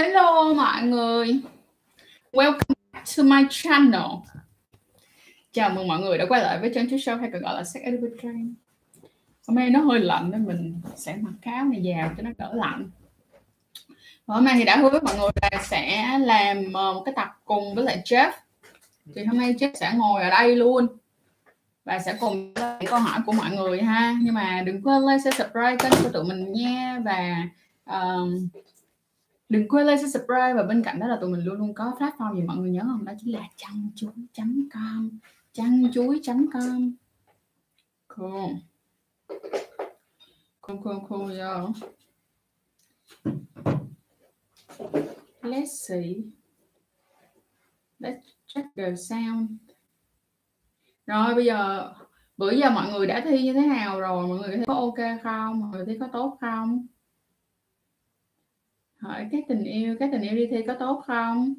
Hello mọi người. Welcome back to my channel. Chào mừng mọi người đã quay lại với chân chút Show hay còn gọi là Sex Ed train Hôm nay nó hơi lạnh nên mình sẽ mặc cái áo này vào cho nó đỡ lạnh. Và hôm nay thì đã hứa với mọi người là sẽ làm ờ, một cái tập cùng với lại Jeff. Thì hôm nay Jeff sẽ ngồi ở đây luôn và sẽ cùng những câu hỏi của mọi người ha. Nhưng mà đừng quên like, share, subscribe kênh của tụi mình nha và um, đừng quên like, subscribe và bên cạnh đó là tụi mình luôn luôn có platform gì mọi người nhớ không? Đó chính là chăn chuối com. Chăn chuối com. Cool. Cool cool cool yo. Let's see. Let's check the sound. Rồi bây giờ bữa giờ mọi người đã thi như thế nào rồi? Mọi người thấy có ok không? Mọi người thấy có tốt không? Hỏi các tình yêu các tình yêu đi thi có tốt không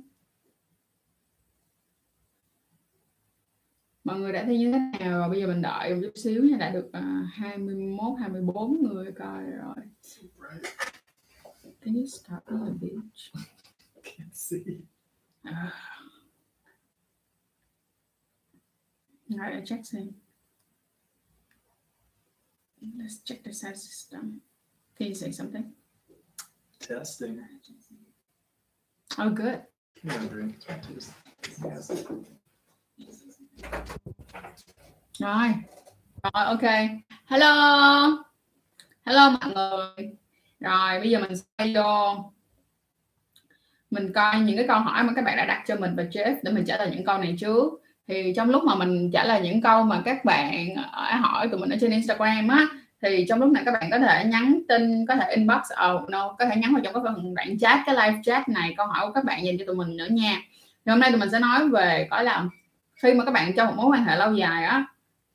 mọi người đã thi như thế nào rồi bây giờ mình đợi một chút xíu nha đã được uh, 21 24 người coi rồi Can you stop being a bitch? Can't see. Ah. Alright, I checked in. Let's check the sound system. Can you say something? Testing. Oh, good. Yes. Rồi. Rồi, ok. Hello. Hello mọi người. Rồi, bây giờ mình sẽ vô mình coi những cái câu hỏi mà các bạn đã đặt cho mình và Jeff để mình trả lời những câu này trước. Thì trong lúc mà mình trả lời những câu mà các bạn ở hỏi tụi mình ở trên Instagram á thì trong lúc này các bạn có thể nhắn tin có thể inbox oh, no, có thể nhắn vào trong cái phần đoạn chat cái live chat này câu hỏi của các bạn dành cho tụi mình nữa nha. Thì hôm nay tụi mình sẽ nói về có là khi mà các bạn trong một mối quan hệ lâu dài á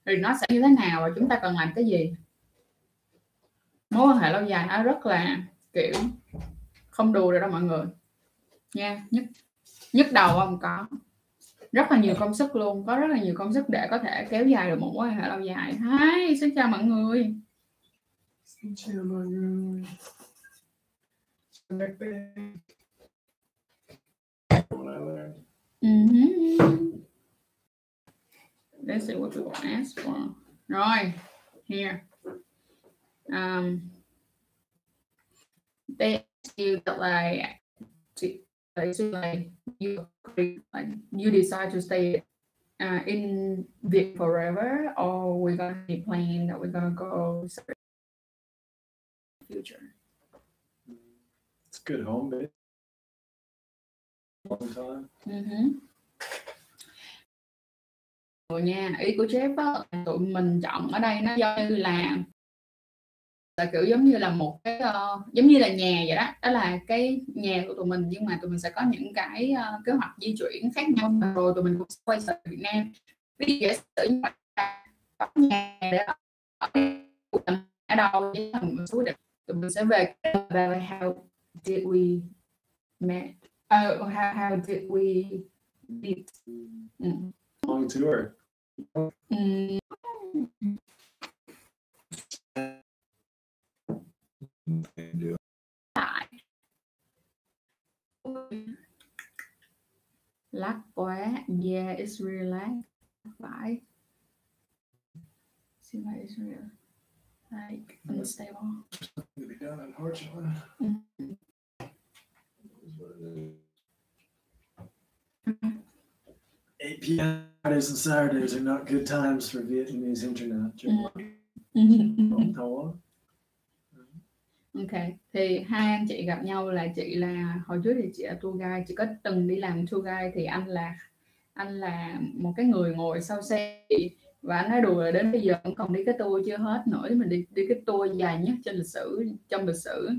thì nó sẽ như thế nào và chúng ta cần làm cái gì? Mối quan hệ lâu dài nó rất là kiểu không đùa được đâu mọi người. Nha nhất nhất đầu không? Có. Rất là nhiều công sức luôn có rất là nhiều công sức để có thể kéo dài được một mối quan hệ lâu dài. Hi, xin chào mọi người. Xin chào mọi người. What I learned. Mhm. Let's see what people ask for. Right, here. Um, they ask you that like, to, like, you like you decide to stay uh, in Vic forever, or we're gonna be planning that we're gonna go future. It's good home base. Long time. Ừ. Rồi nha, ý của Jeff á, là tụi mình chọn ở đây nó giống như là là kiểu giống như là một cái ờ, giống như là nhà vậy đó đó là cái nhà của tụi mình nhưng mà tụi mình sẽ có những cái ờ, kế hoạch di chuyển khác nhau rồi tụi mình cũng sẽ quay trở Việt Nam ví dụ giả sử như là có nhà để ở ở- ở đâu với một số định tụi mình sẽ về về how did we met uh, how, how did we meet ừ. Long tour. Ừ. tại lắc quá yeah it's really lag phải seem like it's real like unstable Gonna be done, unfortunately. Mhm. Is what it is. 8 p.m. Fridays and Saturdays are not good times for Vietnamese internet. Mhm. Hello? ok thì hai anh chị gặp nhau là chị là hồi trước thì chị là tour guide chị có từng đi làm tour guide thì anh là anh là một cái người ngồi sau xe chị và nói đùa là đến bây giờ vẫn còn đi cái tour chưa hết nữa mình đi đi cái tour dài nhất trên lịch sử trong lịch sử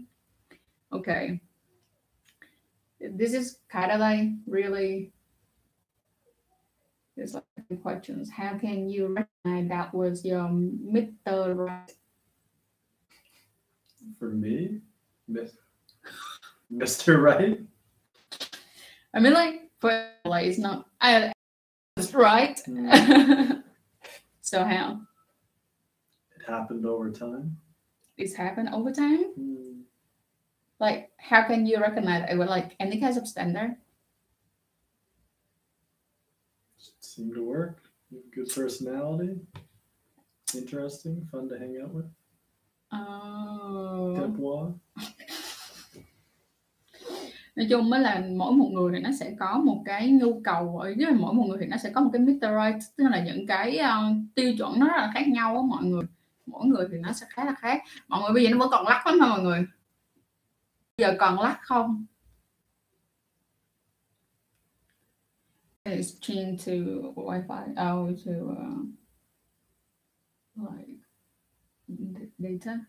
ok this is kind of like really there's like questions how can you recognize that was your Mr. Right For me? Mr. Right? I mean, like, for like, it's not. I it's right. so how It happened over time. this happened over time? Hmm. like how can you recognize it with like any kind of standard Seem to work. Good personality. Interesting. Fun to hang out with. oh. Depois. nói chung mới là mỗi một người thì nó sẽ có một cái nhu cầu ờ, ở với mỗi một người thì nó sẽ có một cái meteorite tức là những cái uh, tiêu chuẩn nó rất là khác nhau á mọi người. Mỗi người thì nó sẽ khá là khác. Mọi người bây giờ nó vẫn còn lắc lắm hả mọi người? Giờ còn lắc không? It's changed to Wi-Fi oh to uh, like data.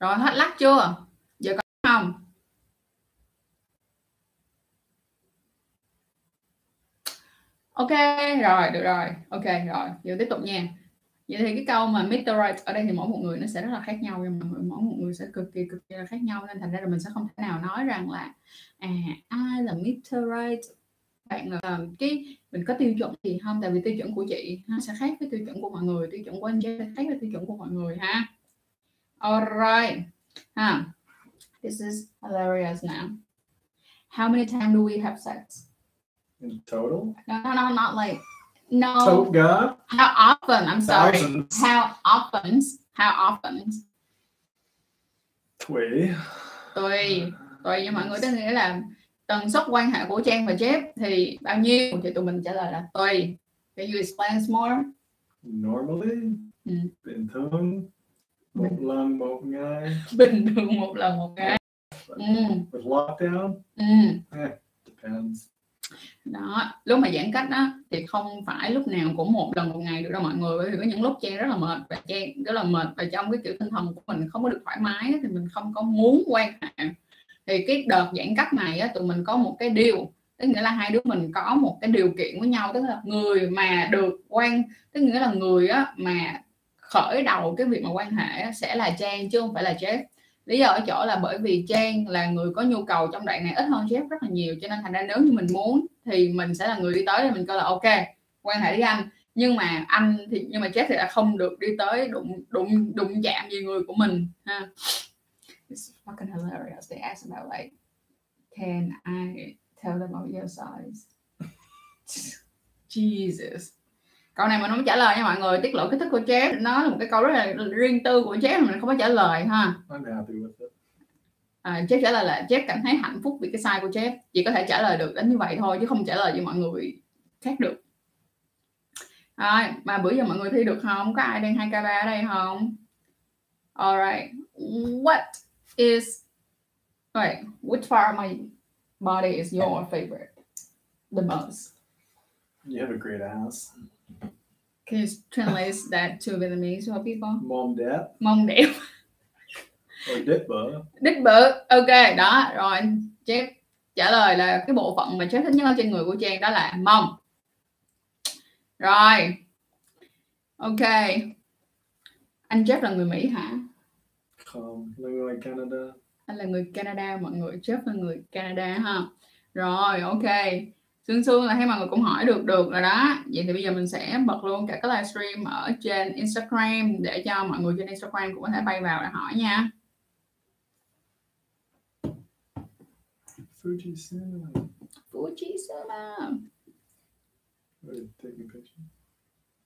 Rồi hết lắc chưa? Giờ còn không? Ok, rồi, được rồi. Ok, rồi, giờ tiếp tục nha. Vậy thì cái câu mà meteorite ở đây thì mỗi một người nó sẽ rất là khác nhau, nhưng mà mỗi một người sẽ cực kỳ cực kỳ là khác nhau, nên thành ra là mình sẽ không thể nào nói rằng là à ai là meteorite bạn là à, cái, mình có tiêu chuẩn gì không? Tại vì tiêu chuẩn của chị nó sẽ khác với tiêu chuẩn của mọi người, tiêu chuẩn của anh sẽ khác với tiêu chuẩn của mọi người ha. Alright ha. This is hilarious now. How many times do we have sex? In total. no no no not like no God. how often I'm sorry Thousands. how often how often Tui. tùy tùy với mọi người tức nghĩa là tần suất quan hệ của Trang và Jeff thì bao nhiêu thì tụi mình trả lời là tùy can you explain more Normally. Ừ. Bình thường. Một lần một ngày. bình thường một lần một ngày ừ, With lockdown. ừ. Depends đó lúc mà giãn cách đó thì không phải lúc nào cũng một lần một ngày được đâu mọi người bởi vì có những lúc che rất là mệt và che rất là mệt và trong cái kiểu tinh thần của mình không có được thoải mái thì mình không có muốn quan hệ. Thì cái đợt giãn cách này á, tụi mình có một cái điều tức nghĩa là hai đứa mình có một cái điều kiện với nhau tức là người mà được quan tức nghĩa là người á, mà khởi đầu cái việc mà quan hệ á, sẽ là Trang chứ không phải là Jeff lý do ở chỗ là bởi vì Trang là người có nhu cầu trong đoạn này ít hơn Jeff rất là nhiều, cho nên thành ra nếu như mình muốn thì mình sẽ là người đi tới mình coi là ok, quan hệ với anh. Nhưng mà anh thì, nhưng mà Jeff thì đã không được đi tới đụng đụng đụng chạm gì người của mình, ha. It's fucking hilarious. They ask about, like, can I tell them about your size? Jesus câu này mình không trả lời nha mọi người tiết lộ kiến thức của Jeff nó là một cái câu rất là riêng tư của mà mình không có trả lời ha. À, Jeff trả lời là Jeff cảm thấy hạnh phúc vì cái sai của Jeff chỉ có thể trả lời được đến như vậy thôi chứ không trả lời cho mọi người khác được. Rồi mà bữa giờ mọi người thi được không? Có ai đang 2 k 3 ở đây không? Alright what is wait which part of my body is your favorite the most? You have a great ass. Can you translate that to Vietnamese for people? Mom, dad, mông đẹp or dip bờ. đích bự ok đó. Rồi Jeff trả lời là cái bộ phận mà Jeff thích nhất ở trên người của Trang đó là mông rồi. Ok. Anh Jeff là người Mỹ hả? Không, living like Canada. anh là người Canada mọi người. Jeff là người Canada ha. Rồi ok Sương Sương là thấy mọi người cũng hỏi được được rồi đó vậy thì bây giờ mình sẽ bật luôn cả cái livestream ở trên Instagram để cho mọi người trên Instagram cũng có thể bay vào để hỏi nha. Fuji-sama pictures.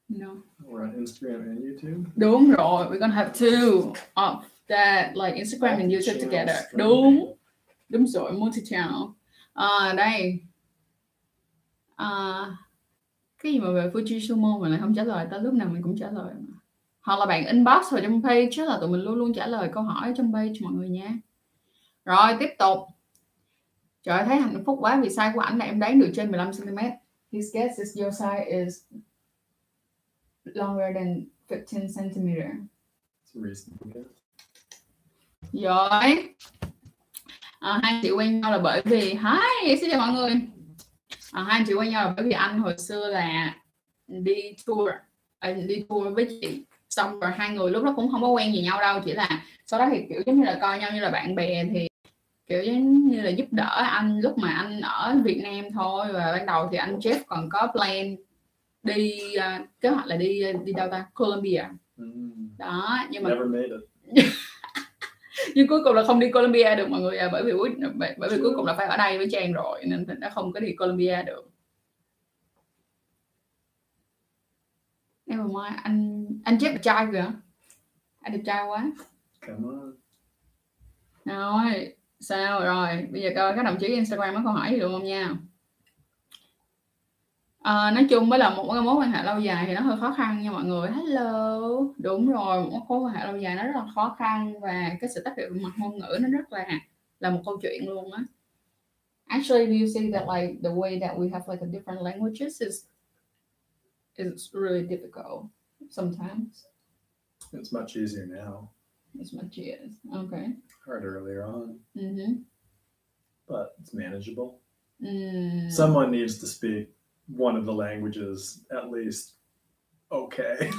no We're on Instagram and YouTube. Đúng rồi, we're gonna have two of that like Instagram and YouTube together. Đúng. Đúng rồi, multi channel. À, đây. À, cái gì mà về Fuji Sumo mình lại không trả lời tới lúc nào mình cũng trả lời mà. Hoặc là bạn inbox vào trong page chắc là tụi mình luôn luôn trả lời câu hỏi trong page mọi người nha. Rồi tiếp tục. Trời thấy hạnh phúc quá vì size của ảnh là em đoán được trên 15 cm. His guess is your size is longer than 15 cm. Rồi. À, hai chị quen nhau là bởi vì Hi, xin chào mọi người. À, hai anh chị quen nhau là bởi vì anh hồi xưa là đi tour à, đi tour với chị. Xong rồi hai người lúc đó cũng không có quen gì nhau đâu chỉ là sau đó thì kiểu giống như là coi nhau như là bạn bè thì kiểu giống như là giúp đỡ anh lúc mà anh ở Việt Nam thôi. Và ban đầu thì anh Jeff còn có plan đi à, kế hoạch là đi đi đâu ta? Colombia. Mm, đó nhưng mà. nhưng cuối cùng là không đi Colombia được mọi người à, bởi vì bởi, bởi vì cuối cùng là phải ở đây với Trang rồi nên đã không có đi Colombia được. Em mà anh anh chết đẹp trai kìa. Anh đẹp trai quá. Come on. rồi sao? Rồi bây giờ coi các đồng chí Instagram có câu hỏi gì được không nha à, nói chung mới là một cái mối quan hệ lâu dài thì nó hơi khó khăn nha mọi người hello đúng rồi một mối quan hệ lâu dài nó rất là khó khăn và cái sự tác động mặt ngôn ngữ nó rất là là một câu chuyện luôn á actually do you see that like the way that we have like a different languages is is really difficult sometimes It's much easier now. as much as okay Hard earlier on, mm-hmm. but it's manageable. mm. Someone needs to speak one of the languages at least okay.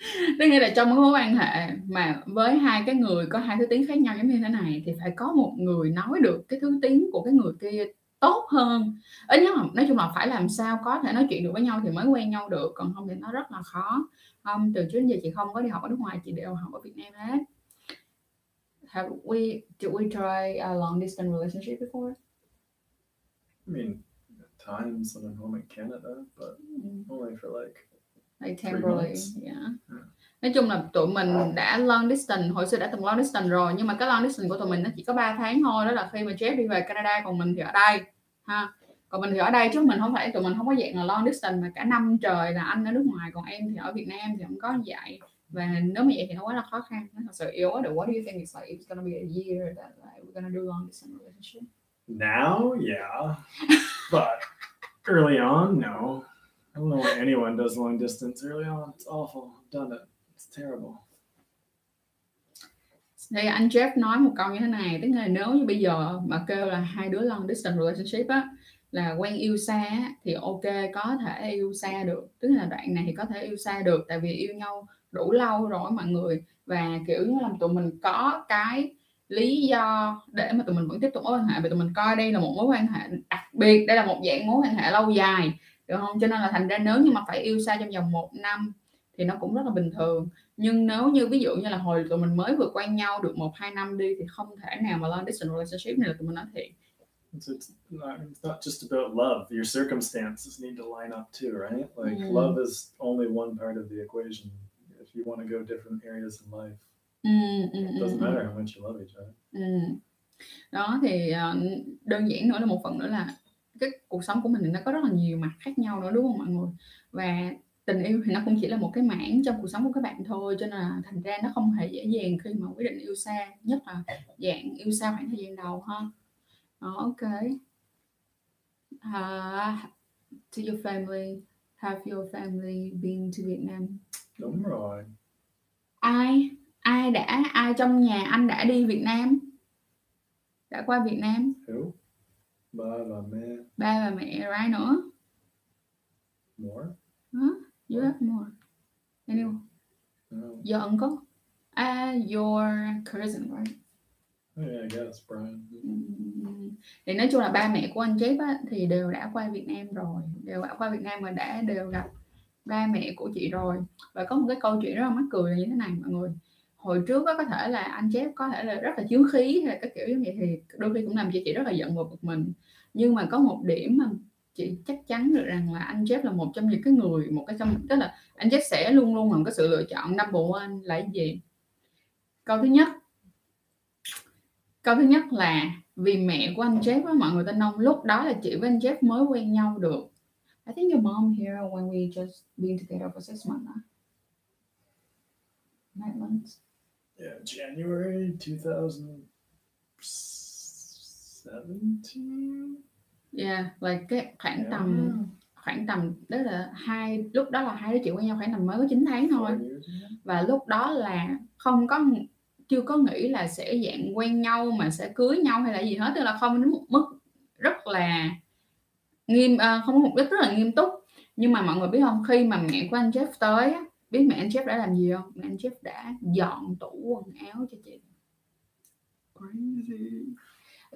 Tức nghĩa là trong mối quan hệ mà với hai cái người có hai thứ tiếng khác nhau giống như thế này thì phải có một người nói được cái thứ tiếng của cái người kia tốt hơn. Ít nhất là nói chung là phải làm sao có thể nói chuyện được với nhau thì mới quen nhau được còn không thì nó rất là khó. Không từ trước đến giờ chị không có đi học ở nước ngoài chị đều học ở Việt Nam hết. Have we did we try a long distance relationship before? I mean, times when I'm home in Canada, but Mm, only for like like temporarily yeah. Yeah. nói chung là tụi mình đã long distance hồi xưa đã từng long distance rồi nhưng mà cái long distance của tụi mình nó chỉ có 3 tháng thôi đó là khi mà Jeff đi về Canada còn mình thì ở đây ha. Còn mình thì ở đây chứ mình không phải tụi mình không có dạng là long distance mà cả năm trời là anh ở nước ngoài còn em thì ở Việt Nam thì không có như vậy. Và nếu mà vậy thì nó quá là khó khăn nó thật sự yếu quá what do you think it's like it's gonna be a year that like we're gonna do long distance relationship now, yeah, but early on, no. I don't know why anyone does long distance early on. It's awful. I've done it. It's terrible. Đây anh Jeff nói một câu như thế này tức là nếu như bây giờ mà kêu là hai đứa long distance relationship á là quen yêu xa á, thì ok có thể yêu xa được tức là đoạn này thì có thể yêu xa được tại vì yêu nhau đủ lâu rồi mọi người và kiểu như là tụi mình có cái lý do để mà tụi mình vẫn tiếp tục mối quan hệ vì tụi mình coi đây là một mối quan hệ đặc biệt đây là một dạng mối quan hệ lâu dài được không cho nên là thành ra nếu như mà phải yêu xa trong vòng một năm thì nó cũng rất là bình thường nhưng nếu như ví dụ như là hồi tụi mình mới vừa quen nhau được một hai năm đi thì không thể nào mà long distance relationship này là tụi mình nói thiệt It's, it's, not, it's not just about love. Your circumstances need to line up too, right? Like Mm. love is only one part of the equation. If you want to go different areas in life, ừ, ừ, it ừ, doesn't matter how much you love each other. Đó thì ờ, đơn giản nữa là một phần nữa là cái cuộc sống của mình thì nó có rất là nhiều mặt khác nhau nữa đúng không mọi người? Và tình yêu thì nó cũng chỉ là một cái mảng trong cuộc sống của các bạn thôi cho nên là thành ra nó không hề dễ dàng khi mà quyết định yêu xa nhất là dạng yêu xa khoảng thời gian đầu ha. Đó, ok. Uh, to your family. Have your family been to Vietnam? Đúng rồi. ai ai đã ai trong nhà anh đã đi Việt Nam? Đã qua Việt Nam. Who? Ba và mẹ. ba và mẹ rồi ai nữa? More? you have more. Anyone? No. your uncle ah your cousin right? Oh, yeah, I guess Brian. Ừm, thì nói chung là ba mẹ của anh Jeff á, thì đều đã qua Việt Nam rồi. Đều đã qua Việt Nam và đã đều gặp ba mẹ của chị rồi. Và có một cái câu chuyện rất là mắc cười là như thế này mọi người hồi trước đó, có thể là anh chép có thể là rất là chiếu khí hay là các kiểu như vậy thì đôi khi cũng làm cho chị rất là giận và bực mình. Nhưng mà có một điểm mà chị chắc chắn được rằng là anh Jeff là một trong những cái người một cái trong tức là anh Jeff sẽ luôn luôn là cái sự lựa chọn number one là cái gì? Câu thứ nhất câu thứ nhất là vì mẹ của anh Jeff á, mọi người tên ông lúc đó là chị với anh Jeff mới quen nhau được. I think your mom here when we just been together for six months huh? nine months. Yeah, January 2017. yeah like cái khoảng Yeah. tầm khoảng tầm đó là hai lúc đó là hai đứa chị quen nhau khoảng tầm mới có 9 tháng thôi và lúc đó là không có chưa có nghĩ là sẽ dạng quen nhau mà sẽ cưới nhau hay là gì hết tức là không đến một mức rất là nghiêm à, không có mục đích rất là nghiêm túc nhưng mà mọi người biết không khi mà mẹ của anh Jeff tới á, biết mẹ anh Jeff đã làm gì không? Mẹ anh Jeff đã dọn tủ quần áo cho chị. Crazy.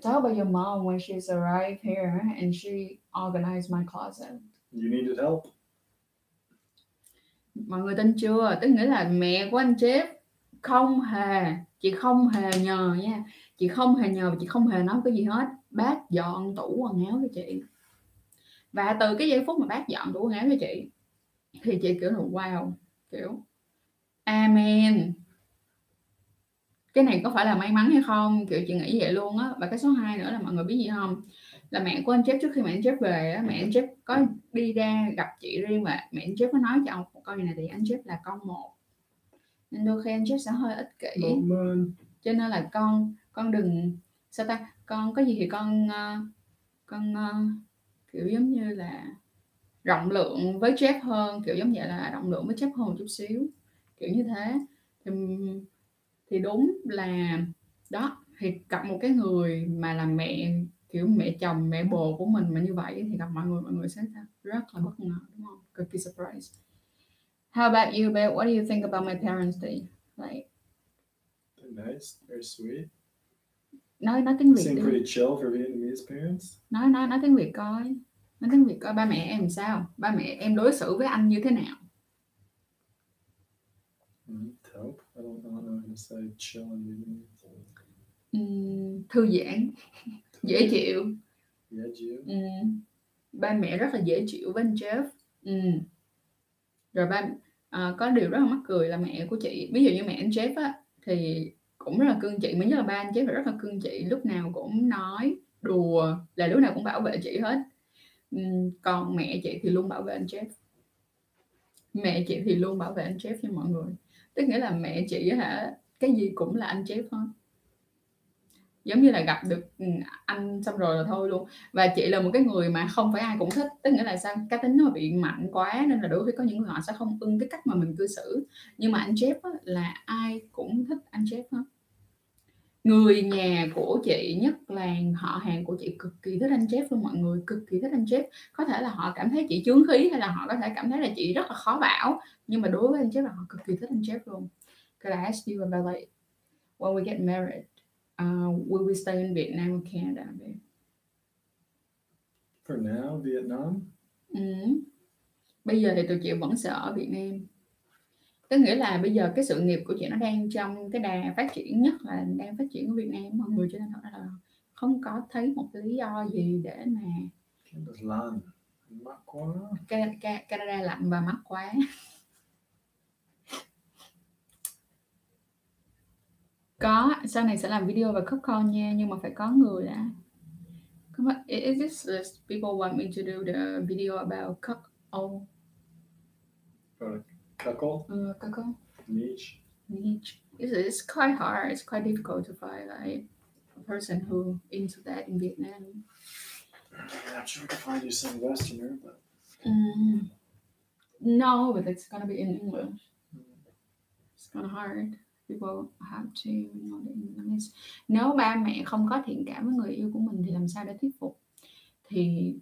Talk about your mom when she's arrived here and she organized my closet. You needed help. mọi người tin chưa? Tức nghĩa là mẹ của anh Jeff không hề chị không hề nhờ nha. Chị không hề nhờ chị không hề nói cái gì hết. Bác dọn tủ quần áo cho chị. Và từ cái giây phút mà bác dọn tủ quần áo cho chị thì chị kiểu là wow kiểu amen. Cái này có phải là may mắn hay không? Kiểu chị nghĩ vậy luôn á. Và cái số 2 nữa là mọi người biết gì không? Là mẹ của anh Jeff trước khi mẹ anh Jeff về á mẹ anh Jeff có đi ra gặp chị riêng và mẹ anh Jeff có nói cho ông một câu này thì anh Jeff là con một. Nên đôi khi anh Jeff sẽ hơi ích kỷ. Cho nên là con con đừng sao ta? Con có gì thì con ờ, con ờ, kiểu giống như là rộng lượng với Jeff hơn kiểu giống vậy là rộng lượng với Jeff hơn một chút xíu kiểu như thế thì thì đúng là đó thì gặp một cái người mà là mẹ kiểu mẹ chồng mẹ bồ của mình mà như vậy thì gặp mọi người mọi người sẽ rất là bất ngờ đúng không cực kỳ surprise how about you babe what do you think about my parents day like They're nice. They're sweet. nói nói tiếng việt Seem pretty chill for Vietnamese parents. nói nói nói tiếng việt coi nói tiếng việt coi ba mẹ em sao ba mẹ em đối xử với anh như thế nào. Ừm, thư giãn dễ chịu. Ừm, ba mẹ rất là dễ chịu với anh Jeff Ừm. rồi ba à, có điều rất là mắc cười là mẹ của chị ví dụ như mẹ anh Jeff á thì cũng rất là cưng chị mới nhất là ba anh Jeff rất là cưng chị lúc nào cũng nói đùa là lúc nào cũng bảo vệ chị hết Ừ, còn mẹ chị thì luôn bảo vệ anh Jeff. Mẹ chị thì luôn bảo vệ anh Jeff cho mọi người. Tức nghĩa là mẹ chị hả cái gì cũng là anh Jeff hết giống như là gặp được ừ, anh xong rồi là thôi luôn. Và chị là một cái người mà không phải ai cũng thích. Tức nghĩa là sao? Cá tính nó bị mạnh quá nên là đôi khi có những người họ sẽ không ưng cái cách mà mình cư xử. Nhưng mà anh Jeff á, là ai cũng thích anh Jeff hết người nhà của chị nhất là họ hàng của chị cực kỳ thích anh Jeff luôn mọi người cực kỳ thích anh Jeff có thể là họ cảm thấy chị chướng khí hay là họ có thể cảm thấy là chị rất là khó bảo nhưng mà đối với anh Jeff là họ cực kỳ thích anh Jeff luôn Could I ask you about like when we get married uh, will we stay in Vietnam or Canada babe? For now, Vietnam. Ừ. Bây giờ thì tụi chị vẫn sẽ ở Việt Nam Tức nghĩa là bây giờ cái sự nghiệp của chị nó đang trong cái đà phát triển nhất là đang phát triển ở Việt Nam mọi người cho nên thật là không có thấy một lý do gì để mà lạnh. Mắc quá. Ca- Ca- Canada lạnh và mắc quá có sau này sẽ làm video về cook con nha nhưng mà phải có người đã Come on, is this this people want me to do the video about cook oh Cuckle. uh, con Niche. niche. It's, it's quite hard. It's quite difficult to find like a person who into that in Vietnam. Yeah, I'm sure could find you some Westerner, but Mm. No, but it's gonna be in English. It's kind of hard. People have to know the English. Nếu ba mẹ không có thiện cảm với người yêu của mình thì làm sao để thuyết phục? Thì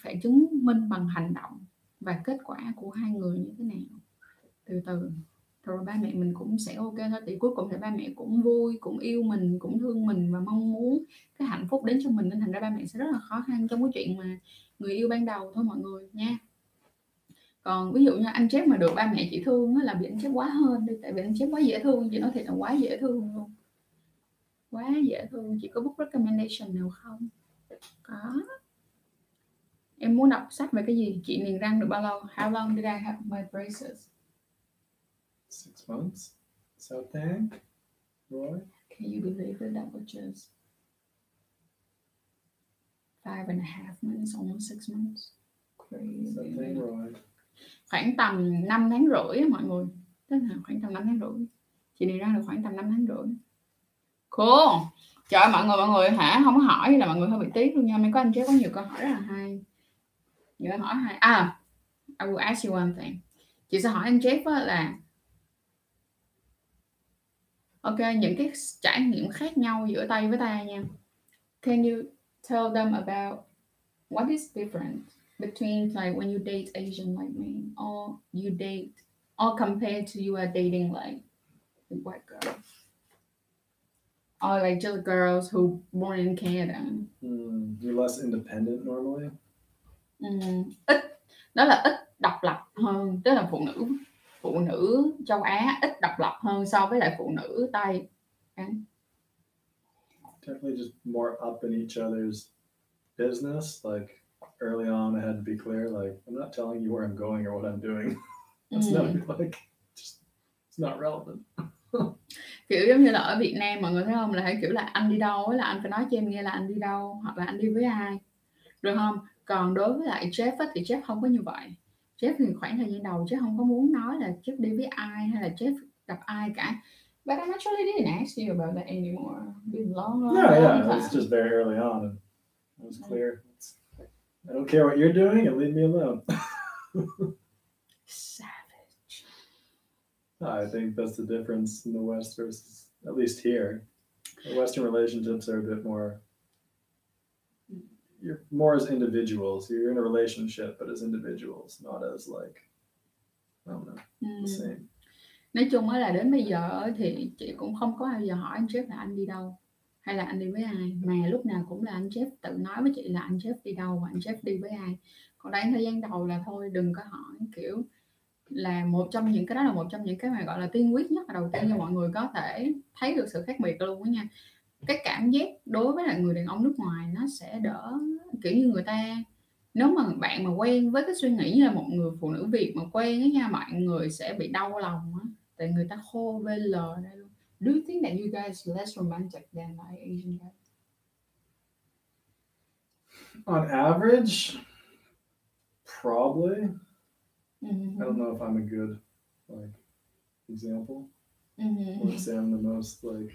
phải chứng minh bằng hành động và kết quả của hai người như thế nào. Từ từ. Rồi ba mẹ mình cũng sẽ ok thôi thì cuối cùng thì ba mẹ cũng vui cũng yêu mình cũng thương mình và mong muốn cái hạnh phúc đến cho mình nên thành ra ba mẹ sẽ rất là khó khăn trong cái chuyện mà người yêu ban đầu thôi mọi người nha. Còn ví dụ như anh chép mà được ba mẹ chị thương á, là bị anh chép quá hơn đi tại vì anh chép quá dễ thương chị nói thiệt là quá dễ thương luôn. Quá dễ thương chị có book recommendation nào không? Có. Em muốn đọc sách về cái gì? Chị niềng răng được bao lâu? How long did I have my braces? Six months. Southampton. Roy. Can you believe it? That was just five and a half months, almost six months. Crazy. Southampton. Roy. Khoảng tầm 5 tháng rưỡi mọi người. Tức là khoảng tầm 5 tháng rưỡi. Chị đi ra được khoảng tầm 5 tháng rưỡi. Cool. Trời ơi, mọi người mọi người hả không có hỏi là mọi người hơi bị tiếc luôn nha. Mấy có anh chế có nhiều câu hỏi rất là hay. Nhiều câu hỏi hay. À, I will ask you one thing. Chị sẽ hỏi anh Jeff là Ok, những cái trải nghiệm khác nhau giữa Tây với ta nha. Can you tell them about what is different between like when you date Asian like me or you date or compared to you are dating like white girls? Or like just girls who born in Canada. Hmm, you're less independent normally. Ừm, ít đó là ít độc lập hơn tức là phụ nữ phụ nữ châu Á ít độc lập hơn so với lại phụ nữ Tây Definitely just more up in each other's business. Like early on, I had to be clear. Like I'm not telling you where I'm going or what I'm doing. It's Ừ. not like just it's not relevant. kiểu giống như là ở Việt Nam mọi người thấy không là hay kiểu là anh đi đâu ấy là anh phải nói cho em nghe là anh đi đâu hoặc là anh đi với ai được không còn đối với lại Jeff thì Jeff không có như vậy Jeff thì khoảng thời gian đầu Jeff không có muốn nói là Jeff đi với ai hay là Jeff gặp ai cả but I actually didn't ask you about that anymore been long long, Yeah, long yeah. time. It's just very early on, and it was clear. It's, I don't care what you're doing, and leave me alone. savage I think that's the difference in the West versus at least here. The Western relationships are a bit more. You're more as individuals. You're in a relationship, but as individuals, not as like I don't know the same. nói chung á là đến bây giờ thì chị cũng không có bao giờ hỏi anh Jeff là anh đi đâu hay là anh đi với ai mà lúc nào cũng là anh Jeff tự nói với chị là anh Jeff đi đâu và anh Jeff đi với ai còn đang thời gian đầu là thôi đừng có hỏi kiểu là một trong những cái đó là một trong những cái mà gọi là tiên quyết nhất là đầu tiên cho mọi người có thể thấy được sự khác biệt luôn á nha cái cảm giác đối với lại người đàn ông nước ngoài nó sẽ đỡ kiểu như người ta nếu mà bạn mà quen với cái suy nghĩ như là một người phụ nữ Việt mà quen á nha mọi người sẽ bị đau lòng á tại người ta khô lờ đây luôn Do you think that you guys less romantic than like Asian guys? On average, probably. Mhm. I don't know if I'm a good like example. Mhm. wouldn't say I'm the most like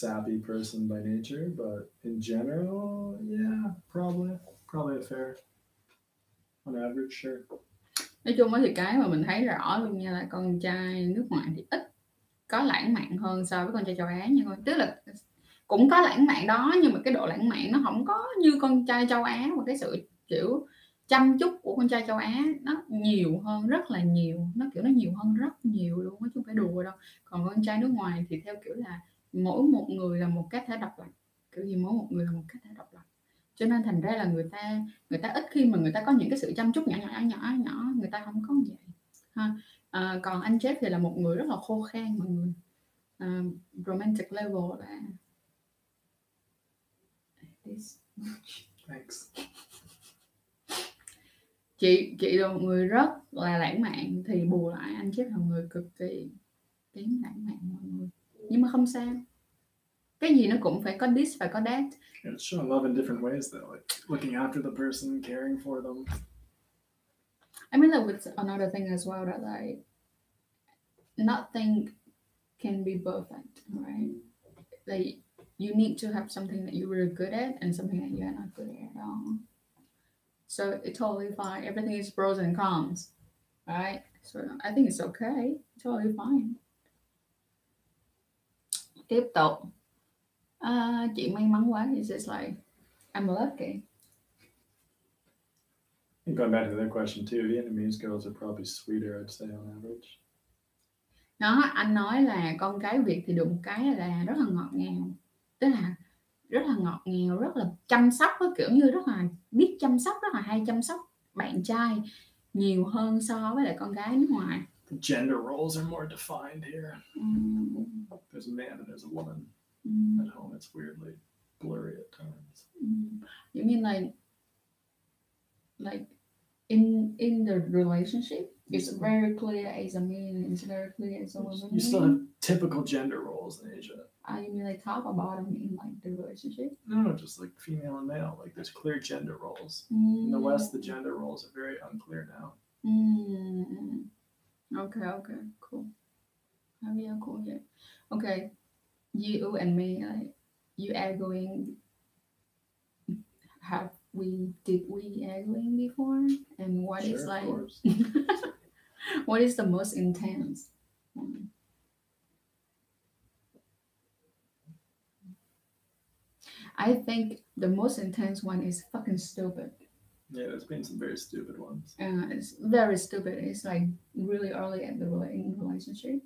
sappy person by nature, but in general, yeah, probably, probably a fair. On average, sure. nói chung á thì cái mà mình thấy rõ luôn nha là con trai nước ngoài thì ít có lãng mạn hơn so với con trai châu Á nha con tức là cũng có lãng mạn đó nhưng mà cái độ lãng mạn nó không có như con trai châu Á và cái sự kiểu chăm chút của con trai châu Á nó nhiều hơn rất là nhiều nó kiểu nó nhiều hơn rất nhiều luôn á chứ không phải đùa đâu còn con trai nước ngoài thì theo kiểu là mỗi một người là một cá thể độc lập. Kiểu gì mỗi một người là một cá thể độc lập. Cho nên thành ra là người ta người ta ít khi mà người ta có những cái sự chăm chút nhỏ nhỏ nhỏ nhỏ người ta không có như vậy. Ha. À, còn anh Jeff thì là một người rất là khô khan mọi người. À, romantic level là this Thanks. chị chị là một người rất là lãng mạn thì bù lại anh Jeff là một người cực kỳ kém lãng mạn mọi người nhưng mà không sao cái gì nó cũng phải có this phải có that Yeah, it's showing love in different ways, though, like looking after the person, caring for them. I mean, that with another thing as well that like nothing can be perfect, right? Like you need to have something that you're really good at and something that you're not good at all. So it's totally fine. Everything is pros and cons, right? So I think it's okay. Totally fine. Tiếp tục. À, chị may mắn quá. It's just like I'm lucky. And going back to the other question too, Vietnamese girls are probably sweeter, I'd say, on average. đó anh nói là con cái Việt thì một cái là rất là ngọt ngào tức là rất là ngọt ngào rất là chăm sóc kiểu như rất là biết chăm sóc rất là hay chăm sóc bạn trai nhiều hơn so với lại con gái nước ngoài gender roles are more defined here. Ừm, There's a man and there's a woman. ừm, At home, it's weirdly blurry at times. ừm. giống như like like in in the relationship it's very clear as a man and it's very clear as a woman You still have typical gender roles in Asia. Ah, I mean like top or bottom in like the relationship No, no, just like female and male. Like there's clear gender roles. In the West, the mm. gender roles are very unclear now. Okay, okay, cool. Oh yeah, cool, yeah. Okay. You oh, and me, like you arguing have we did we arguing before? And what is Sure, of like course. what is the most intense one? I think the most intense one is fucking stupid. Yeah, there's been some very stupid ones. uh, it's very stupid. It's like really early in the in relationship.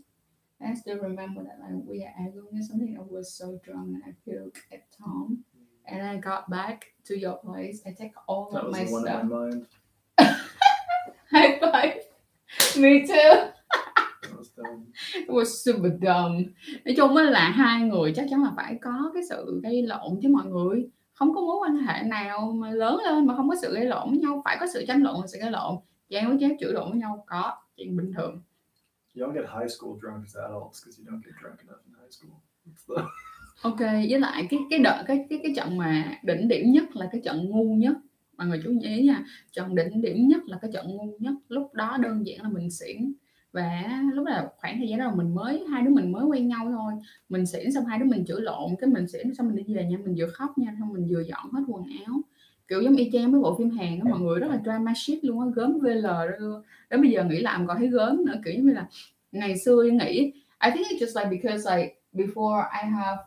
I still remember that like we are arguing or something. I was so drunk and I puked at home. And I got back to your place. I take all That of was my the one stuff. in my mind. High five. me too That was dumb. It was super dumb nói chung là hai người chắc chắn là phải có cái sự gây lộn chứ mọi người không có mối quan hệ nào mà lớn lên mà không có sự gây lộn với nhau. Phải có sự tranh luận và sự gây lộn. Giang với Jeff chửi lộn với nhau có chuyện bình thường. You don't get high school drunk as adults because you don't get drunk enough in high school. The- ok với lại cái cái đợt cái cái cái trận mà đỉnh điểm nhất là cái trận ngu nhất. Mọi người chú ý nha trận đỉnh điểm nhất là cái trận ngu nhất. Lúc đó đơn giản là mình xỉn và lúc là khoảng thời gian đó là mình mới, hai đứa mình mới quen nhau thôi. Mình xỉn xong hai đứa mình chửi lộn, cái mình xỉn xong mình đi về nha mình vừa khóc nha, xong mình vừa dọn hết quần áo. Kiểu giống y chang với bộ phim Hàn đó mọi người rất là drama shit luôn á, gớm VL luôn đến bây giờ nghĩ lại còn thấy gớm nữa, kiểu như là ngày xưa nghĩ. I think it's just like because, like, before I have,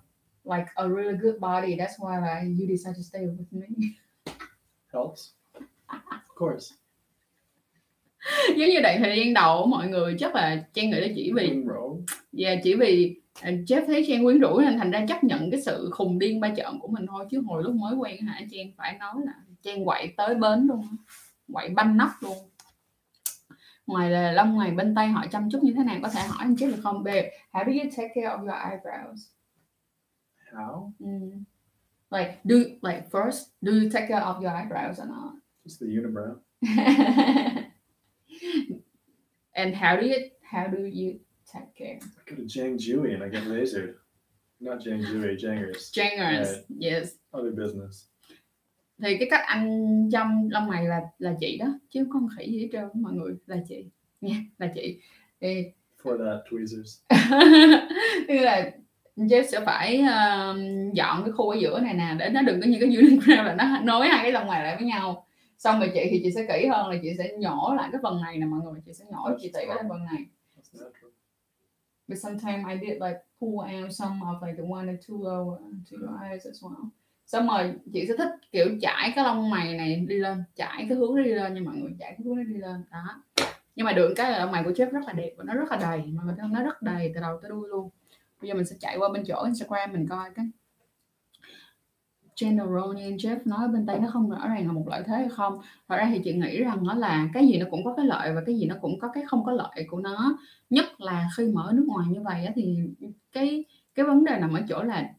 like, a really good body, that's why, like, you decide to stay with me. Helps. Of course. giống như đoạn thời gian đầu mọi người chắc là Trang nghĩ là chỉ vì Being wrong. Dạ chỉ vì à, Jeff thấy Trang quyến rũ nên thành ra chấp nhận cái sự khùng điên ba trợn của mình thôi chứ hồi lúc mới quen hả Trang phải nói là Trang quậy tới bến luôn quậy banh nóc luôn ngoài là lông ngày bên tay họ chăm chút như thế nào có thể hỏi anh Jeff được không babe how do you take care of your eyebrows How? Mm. like do like first do you take care of your eyebrows or not Just the unibrow. and how do you how do you take care I go to Jang Jui and I get lasered. Not Jang Jui, Jangers. Jangers Right. yes Other business. thì cái cách anh chăm lông mày là là chị đó chứ không khỉ gì hết trơn mọi người là chị nha là chị thì For that, tweezers. tức là Jeff sẽ phải um, dọn cái khu ở giữa này nè để nó đừng có như cái unibrow là nó nối hai cái lông mày lại với nhau xong rồi chị thì chị sẽ kỹ hơn là chị sẽ nhổ lại cái phần này nè mọi người chị sẽ nhổ chị tỉa lên phần này. But sometimes I did like pull out some of like the one or two lower to your eyes as well. Xong rồi chị sẽ thích kiểu chải cái lông mày này đi lên chải cái hướng đó đi lên nha mọi người chải cái hướng đó đi lên đó. Nhưng mà được cái là lông mày của Jeff rất là đẹp và nó rất là đầy mà nó rất đầy từ đầu tới đuôi luôn. Bây giờ mình sẽ chạy qua bên chỗ Instagram mình coi cái general như Jeff nói, bên tay nó không rõ ràng là một lợi thế hay không. Thật ra thì chị nghĩ rằng nó là cái gì nó cũng có cái lợi và cái gì nó cũng có cái không có lợi của nó. Nhất là khi mà ở nước ngoài như vậy thì cái cái vấn đề nằm ở chỗ là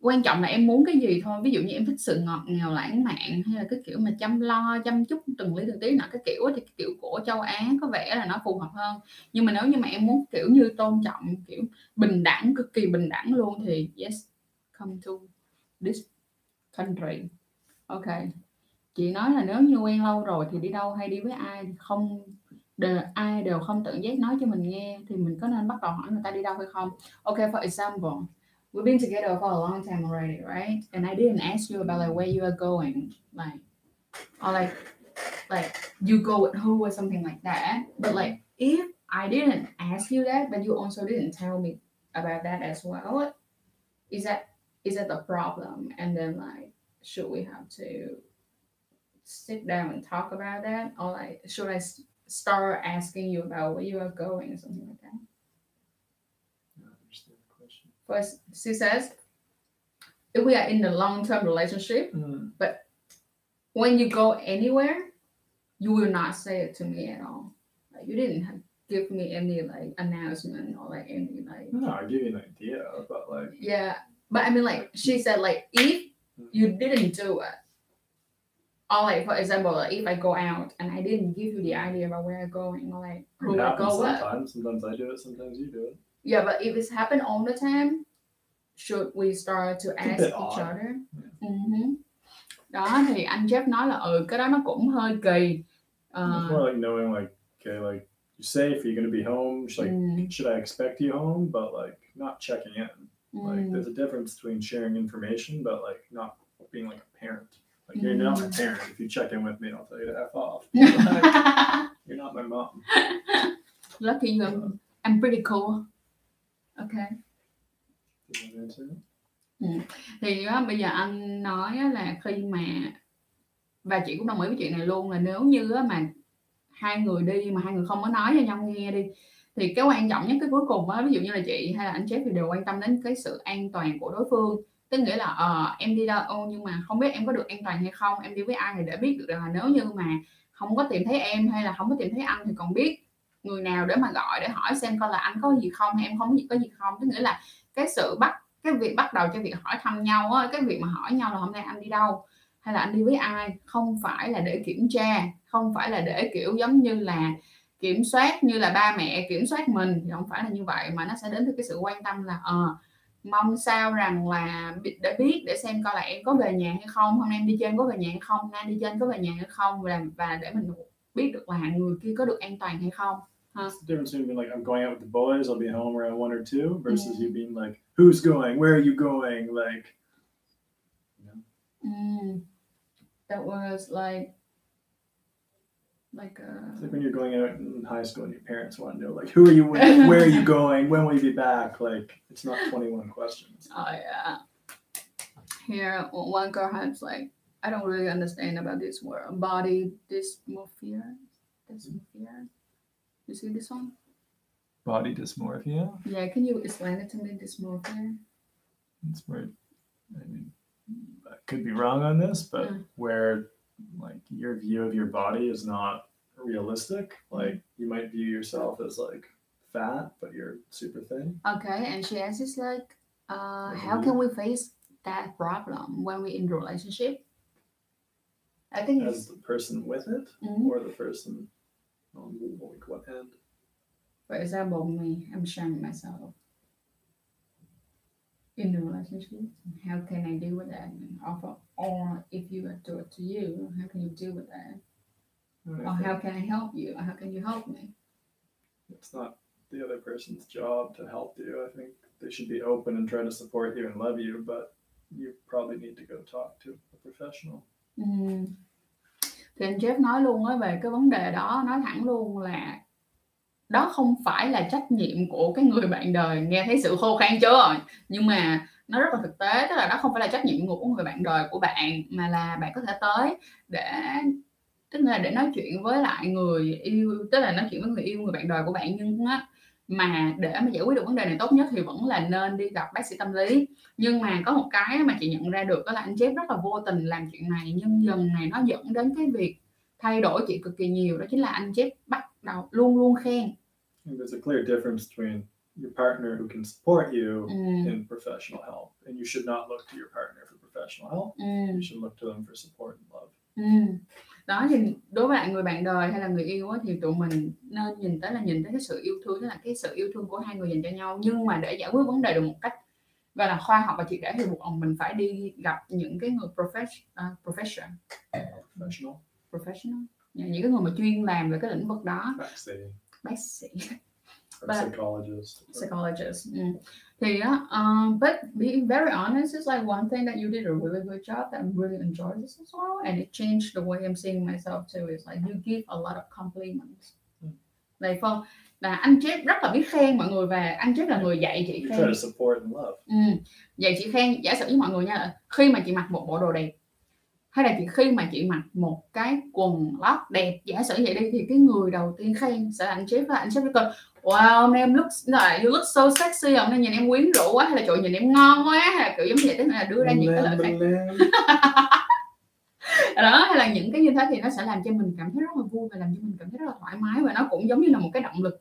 quan trọng là em muốn cái gì thôi. Ví dụ như em thích sự ngọt ngào, lãng mạn hay là cái kiểu mà chăm lo, chăm chút từng lý từng tí nọ cái kiểu thì cái kiểu của châu Á có vẻ là nó phù hợp hơn. Nhưng mà nếu như mà em muốn kiểu như tôn trọng, kiểu bình đẳng, cực kỳ bình đẳng luôn thì yes, come to this country. Ok. Chị nói là nếu như quen lâu rồi thì đi đâu hay đi với ai thì không đều, ai đều không tự giác nói cho mình nghe thì mình có nên bắt đầu hỏi người ta đi đâu hay không? Ok for example we've been together for a long time already right? And I didn't ask you about like where you are going like or like like you go with who or something like that. But like if I didn't ask you that but you also didn't tell me about that as well is that is that the problem? And then like should we have to sit down and talk about that or like should I start asking you about where you are going or something like that I understand the question. first she says if we are in a long-term relationship Mm. when you go anywhere you will not say it to me at all like you didn't give me any like announcement or like any like No, I give you an idea, but like, yeah but i mean like she said like if you didn't do it or like for example like if i go out and i didn't give you the idea about where i'm going or like who it I go with sometimes. Sometimes I do it, sometimes you do it. yeah but if it's happened all the time should we start to ask each odd. other Yeah. Mhm. đó thì anh Jeff nói là ừ cái đó nó cũng hơi kỳ Ờ, It's more like knowing, like, okay, like, you're safe, you're to be home? Should, like, mm, should I expect you home? But like, not checking in. Like, mm, there's a difference between sharing information, but like, not being like a parent. Like, you're not my parent. If you check in with me, I'll tell you to f off. Like, you're not my mom. lucky you I'm, I'm pretty cool okay it? thì á, bây giờ anh nói á là khi mà và chị cũng đồng ý với chuyện này luôn là nếu như á mà hai người đi mà hai người không có nói cho nhau nghe đi thì cái quan trọng nhất cái cuối cùng á ví dụ như là chị hay là anh Jeff thì đều quan tâm đến cái sự an toàn của đối phương tức nghĩa là ờ em đi đâu ô, nhưng mà không biết em có được an toàn hay không em đi với ai thì để biết được là nếu như mà không có tìm thấy em hay là không có tìm thấy anh thì còn biết người nào để mà gọi để hỏi xem coi là anh có gì không hay em không có gì không. Tức nghĩa là cái sự bắt cái việc bắt đầu cho việc hỏi thăm nhau á cái việc mà hỏi nhau là hôm nay anh đi đâu hay là anh đi với ai không phải là để kiểm tra không phải là để kiểu giống như là kiểm soát như là ba mẹ kiểm soát mình thì không phải là như vậy mà nó sẽ đến từ cái sự quan tâm là ờ à, mong sao rằng là để biết để xem coi là em có về nhà hay không hôm nay em đi chơi có về nhà hay không nay đi chơi có về nhà hay không và và để mình biết được là người kia có được an toàn hay không Huh? the difference between like I'm going out with the boys, I'll be home around one or two, versus mm. you being like, who's going, where are you going, like. You know? mm. That was like like uh it's like when you're going out in high school and your parents want to know like who are you with where are you going? When will you be back? Like it's not 21 questions. Oh yeah. Here one girl has like i don't really understand about this word body dysmorphia dysmorphia. You see this one? Body dysmorphia? Yeah can you explain it to me dysmorphia? It's where i mean i could be wrong on this but yeah. where like your view of your body is not realistic. Like you might view yourself as like fat, but you're super thin. Okay, and she asks like, uh, how can we face that problem when we're in a relationship? I think as the person with it mm-hmm. or the person on like what end. For example, me, I'm shaming myself in the relationship. How can I deal with that? Or, or if you do it to you, how can you deal with that? Or how can I help you? How can you help me? It's not the other person's job to help you. I think they should be open and try to support you and love you, but you probably need to go talk to a professional. Ừ. Thì anh Jeff nói luôn á về cái vấn đề đó, nói thẳng luôn là đó không phải là trách nhiệm của cái người bạn đời nghe thấy sự khô khan chưa nhưng mà nó rất là thực tế, tức là nó không phải là trách nhiệm của người bạn đời của bạn, mà là bạn có thể tới để, tức là để nói chuyện với lại người yêu, tức là nói chuyện với người yêu, người bạn đời của bạn nhưng á, mà để mà giải quyết được vấn đề này tốt nhất thì vẫn là nên đi gặp bác sĩ tâm lý. Nhưng mà có một cái mà chị nhận ra được, đó là anh chép rất là vô tình làm chuyện này, nhưng dần này nó dẫn đến cái việc thay đổi chị cực kỳ nhiều, đó chính là anh chép bắt đầu luôn luôn khen. There's a clear difference between your partner who can support you mm. in professional help. And you should not look to your partner for professional help. Mm. you should look to them for support and love. Mm. Đó thì đối với lại người bạn đời hay là người yêu thì tụi mình nên nhìn tới là nhìn tới cái sự yêu thương tức là cái sự yêu thương của hai người dành cho nhau. Nhưng mà để giải quyết vấn đề được một cách gọi là khoa học và triệt để thì buộc mình phải đi gặp những cái người profession, uh, profession professional. Professional. Những cái người mà chuyên làm về cái lĩnh vực đó. Bác sĩ bác sĩ But, psychologist psychologist mm thì um, but being very honest is like one thing that you did a really good job that I really enjoyed this as well and it changed the way I'm seeing myself too is like you give a lot of compliments mm. like for là anh Jeff rất là biết khen mọi người và anh Jeff là người dạy chị khen support and love. Ừ. dạy chị khen giả sử với mọi người nha khi mà chị mặc một bộ đồ đẹp hay là chị khi mà chị mặc một cái quần lót đẹp giả sử vậy đi thì cái người đầu tiên khen sẽ là anh Jeff và anh Jeff coi wow hôm nay em look like you look so sexy hôm nay nhìn em quyến rũ quá hay là trời nhìn em ngon quá hay là kiểu giống vậy tức là đưa ra những cái lời khen đó hay là những cái như thế thì nó sẽ làm cho mình cảm thấy rất là vui và làm cho mình cảm thấy rất là thoải mái và nó cũng giống như là một cái động lực.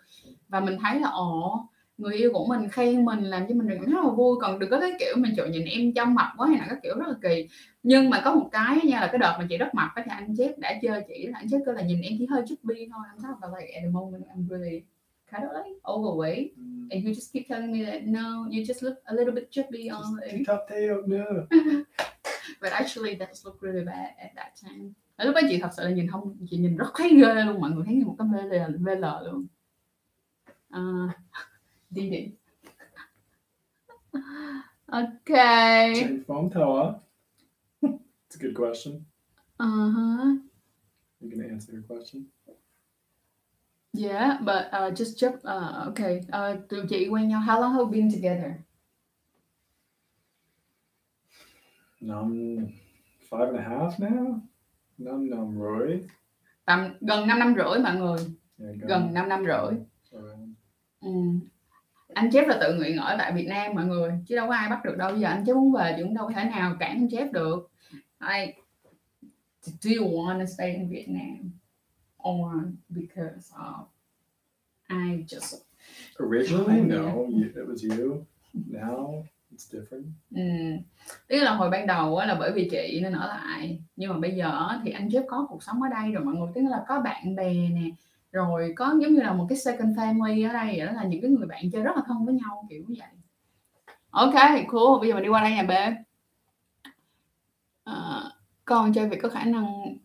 Và mình thấy là ồ người yêu của mình khen mình làm cho mình rất là vui. Còn đừng có cái kiểu mình trời nhìn em trong mặt quá hay là cái kiểu rất là kỳ. Nhưng mà có một cái nha là cái đợt mà chị rất mặt thì anh Jeff đã chơi chị là anh Jeff cơ là nhìn em chỉ hơi chubby thôi anh thought like at the moment I'm really kind of like overweight. Mm. and you just keep telling me that no you just look a little bit chubby on top tail no. But actually that's look really bad at that time. Lúc đó chị thật sự là nhìn không chị nhìn rất thấy ghê luôn mọi người thấy như một cái VL, VL luôn. Uh, đi đi. Okay Trên phone tower it's a good question. Uh-huh you gonna answer your question Yeah, but uh, just jump. Uh, okay. Uh, tụi chị quen nhau. How long have we been together? Năm five and a half now. Năm năm rưỡi. Tầm gần 5 năm rưỡi mọi người. Yeah, gần, gần 5 năm rưỡi. Ừ. Anh Jeff là tự nguyện ở tại Việt Nam mọi người, chứ đâu có ai bắt được đâu. Bây giờ anh Jeff muốn về thì cũng đâu thể nào cản anh Jeff được. Like, do you want to stay in Vietnam? On because uh, I just Originally, no, you, it was you. Now it's different. Ừ. Tức là hồi ban đầu á, là bởi vì chị nên ở lại. Nhưng mà bây giờ thì anh Jeff có cuộc sống ở đây rồi mọi người. Tức là có bạn bè nè. Rồi có giống như là một cái second family ở đây. Đó là những cái người bạn chơi rất là thân với nhau kiểu như vậy. Ok cool. Bây giờ mình đi qua đây nha bé Ờ, con chơi Việt có khả năng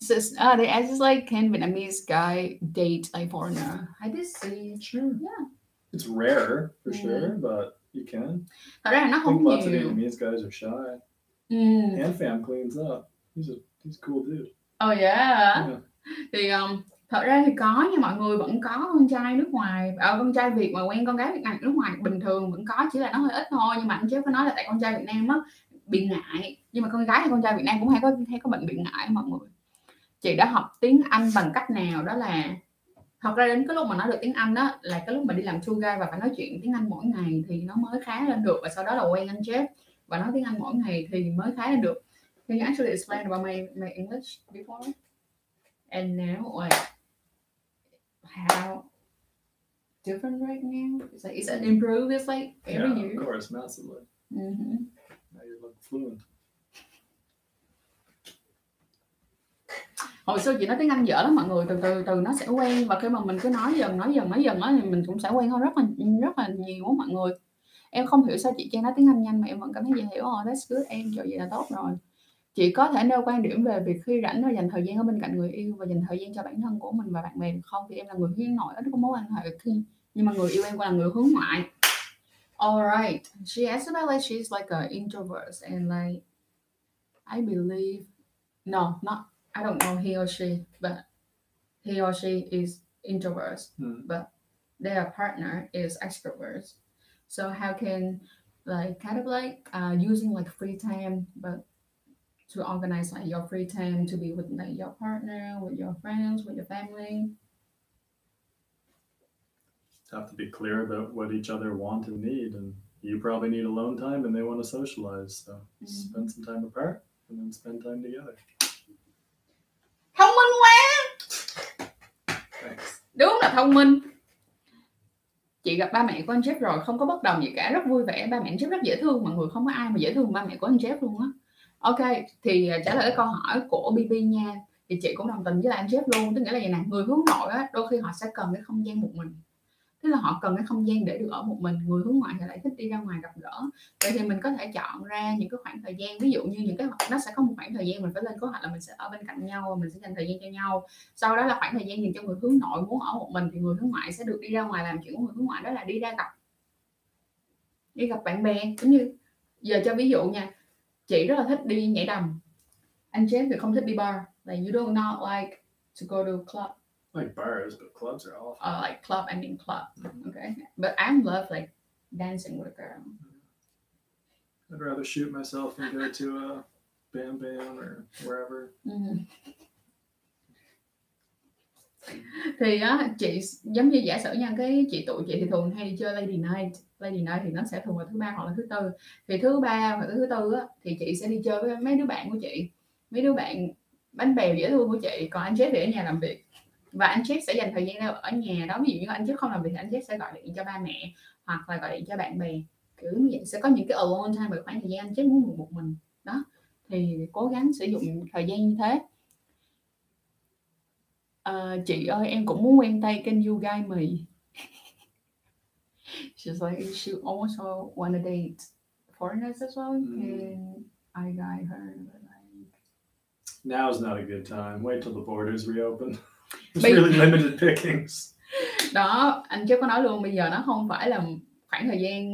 Sis, uh, they asked like can Vietnamese guy date a foreigner I did see Sure. Yeah. It's rare for Yeah. sure, but you can. thật ra là nó I think không lots of nhiều Vietnamese guys are shy. ừ. And fam cleans up. He's a he's a cool dude. oh yeah Yeah. thì um, thật ra thì có nha mọi người vẫn có con trai nước ngoài ở con trai Việt mà quen con gái Việt Nam nước ngoài bình thường vẫn có chỉ là nó hơi ít thôi nhưng mà anh Jeff có nói là tại con trai Việt Nam á bị ngại nhưng mà con gái hay con trai Việt Nam cũng hay có hay có bệnh bị ngại mọi người chị đã học tiếng Anh bằng cách nào đó là thật ra đến cái lúc mà nói được tiếng Anh đó là cái lúc mà đi làm tour guide và phải nói chuyện tiếng Anh mỗi ngày thì nó mới khá lên được và sau đó là quen anh Jeff và nói tiếng Anh mỗi ngày thì mới khá lên được Can you actually explain about my my English before and now like how different right now? It's like it's an improve. It's like every yeah, year. of course, massively. Mhm. Now you look fluent. Hồi xưa chị nói tiếng Anh dở lắm mọi người từ từ từ nó sẽ quen. Và khi mà mình cứ nói dần nói dần nói dần á thì mình cũng sẽ quen hơn rất là rất là nhiều á mọi người. Em không hiểu sao chị Trang nói tiếng Anh nhanh mà em vẫn cảm thấy dễ hiểu. Oh, that's good em rồi vậy là tốt rồi. Chị có thể nêu quan điểm về việc khi rảnh và dành thời gian ở bên cạnh người yêu và dành thời gian cho bản thân của mình và bạn bè được không? Thì em là người hướng nội ít có mối quan hệ khi nhưng mà người yêu em là người hướng ngoại. Alright she asked about like she's like an introvert and like I believe no not I don't know he or she, but he or she is introverts, Hmm. but their partner is extroverts. So how can like kind of like uh, using like free time, but to organize like your free time to be with like your partner, with your friends, with your family. Have to be clear about what each other want and need, and you probably need alone time, and they want to socialize. So Mhm. spend some time apart, and then spend time together. Đúng là thông minh. Chị gặp ba mẹ của anh Jeff rồi, không có bất đồng gì cả, rất vui vẻ. Ba mẹ anh Jeff rất dễ thương, mọi người không có ai mà dễ thương ba mẹ của anh Jeff luôn á. Ok, thì à, trả lời cái câu hỏi của BB nha. Thì chị cũng đồng tình với lại anh Jeff luôn, tức nghĩa là gì nè, người hướng nội á, đôi khi họ sẽ cần cái không gian một mình. Tức là họ cần cái không gian để được ở một mình, người hướng ngoại thì lại thích đi ra ngoài gặp gỡ. Vậy thì mình có thể chọn ra những cái khoảng thời gian, ví dụ như những cái nó sẽ có một khoảng thời gian mình phải lên kế hoạch là mình sẽ ở bên cạnh nhau, mình sẽ dành thời gian cho nhau. Sau đó là khoảng thời gian dành cho người hướng nội muốn ở một mình thì người hướng ngoại sẽ được đi ra ngoài làm chuyện của người hướng ngoại đó là đi ra gặp đi gặp bạn bè. Giống như giờ cho ví dụ nha chị rất là thích đi nhảy đầm. Anh Jeff thì không thích đi bar like you don't not like to go to club. Like bars, but clubs are awful. or like club I mean club. Okay. But I love like dancing with a girl. I'd rather shoot myself than go to a Bam Bam or wherever. Ừ. thì á chị giống như giả sử nha cái chị tụi chị thì thường hay đi chơi lady night. Lady night thì nó sẽ thường vào thứ ba hoặc là thứ tư. Thì thứ ba hoặc thứ tư á thì chị sẽ đi chơi với mấy đứa bạn của chị. Mấy đứa bạn bánh bèo dễ thương của chị còn anh Jeff thì ở nhà làm việc và anh Jeff sẽ dành thời gian ở nhà đó. Ví dụ như anh Jeff không làm việc thì anh Jeff sẽ gọi điện cho ba mẹ hoặc là gọi điện cho bạn bè. Kiểu như vậy. Sẽ có những cái alone time và khoảng thời gian anh Jeff muốn một, mình. Đó. Thì cố gắng sử dụng thời gian như thế. Ờ, chị ơi em cũng muốn quen tay kênh you guy mì. She's like she also wanna date foreigners as well. Mm. and I got her like Now's not a good time. Wait till the borders reopen. But- really limited pickings. đó anh chứ có nói luôn bây giờ nó không phải là khoảng thời gian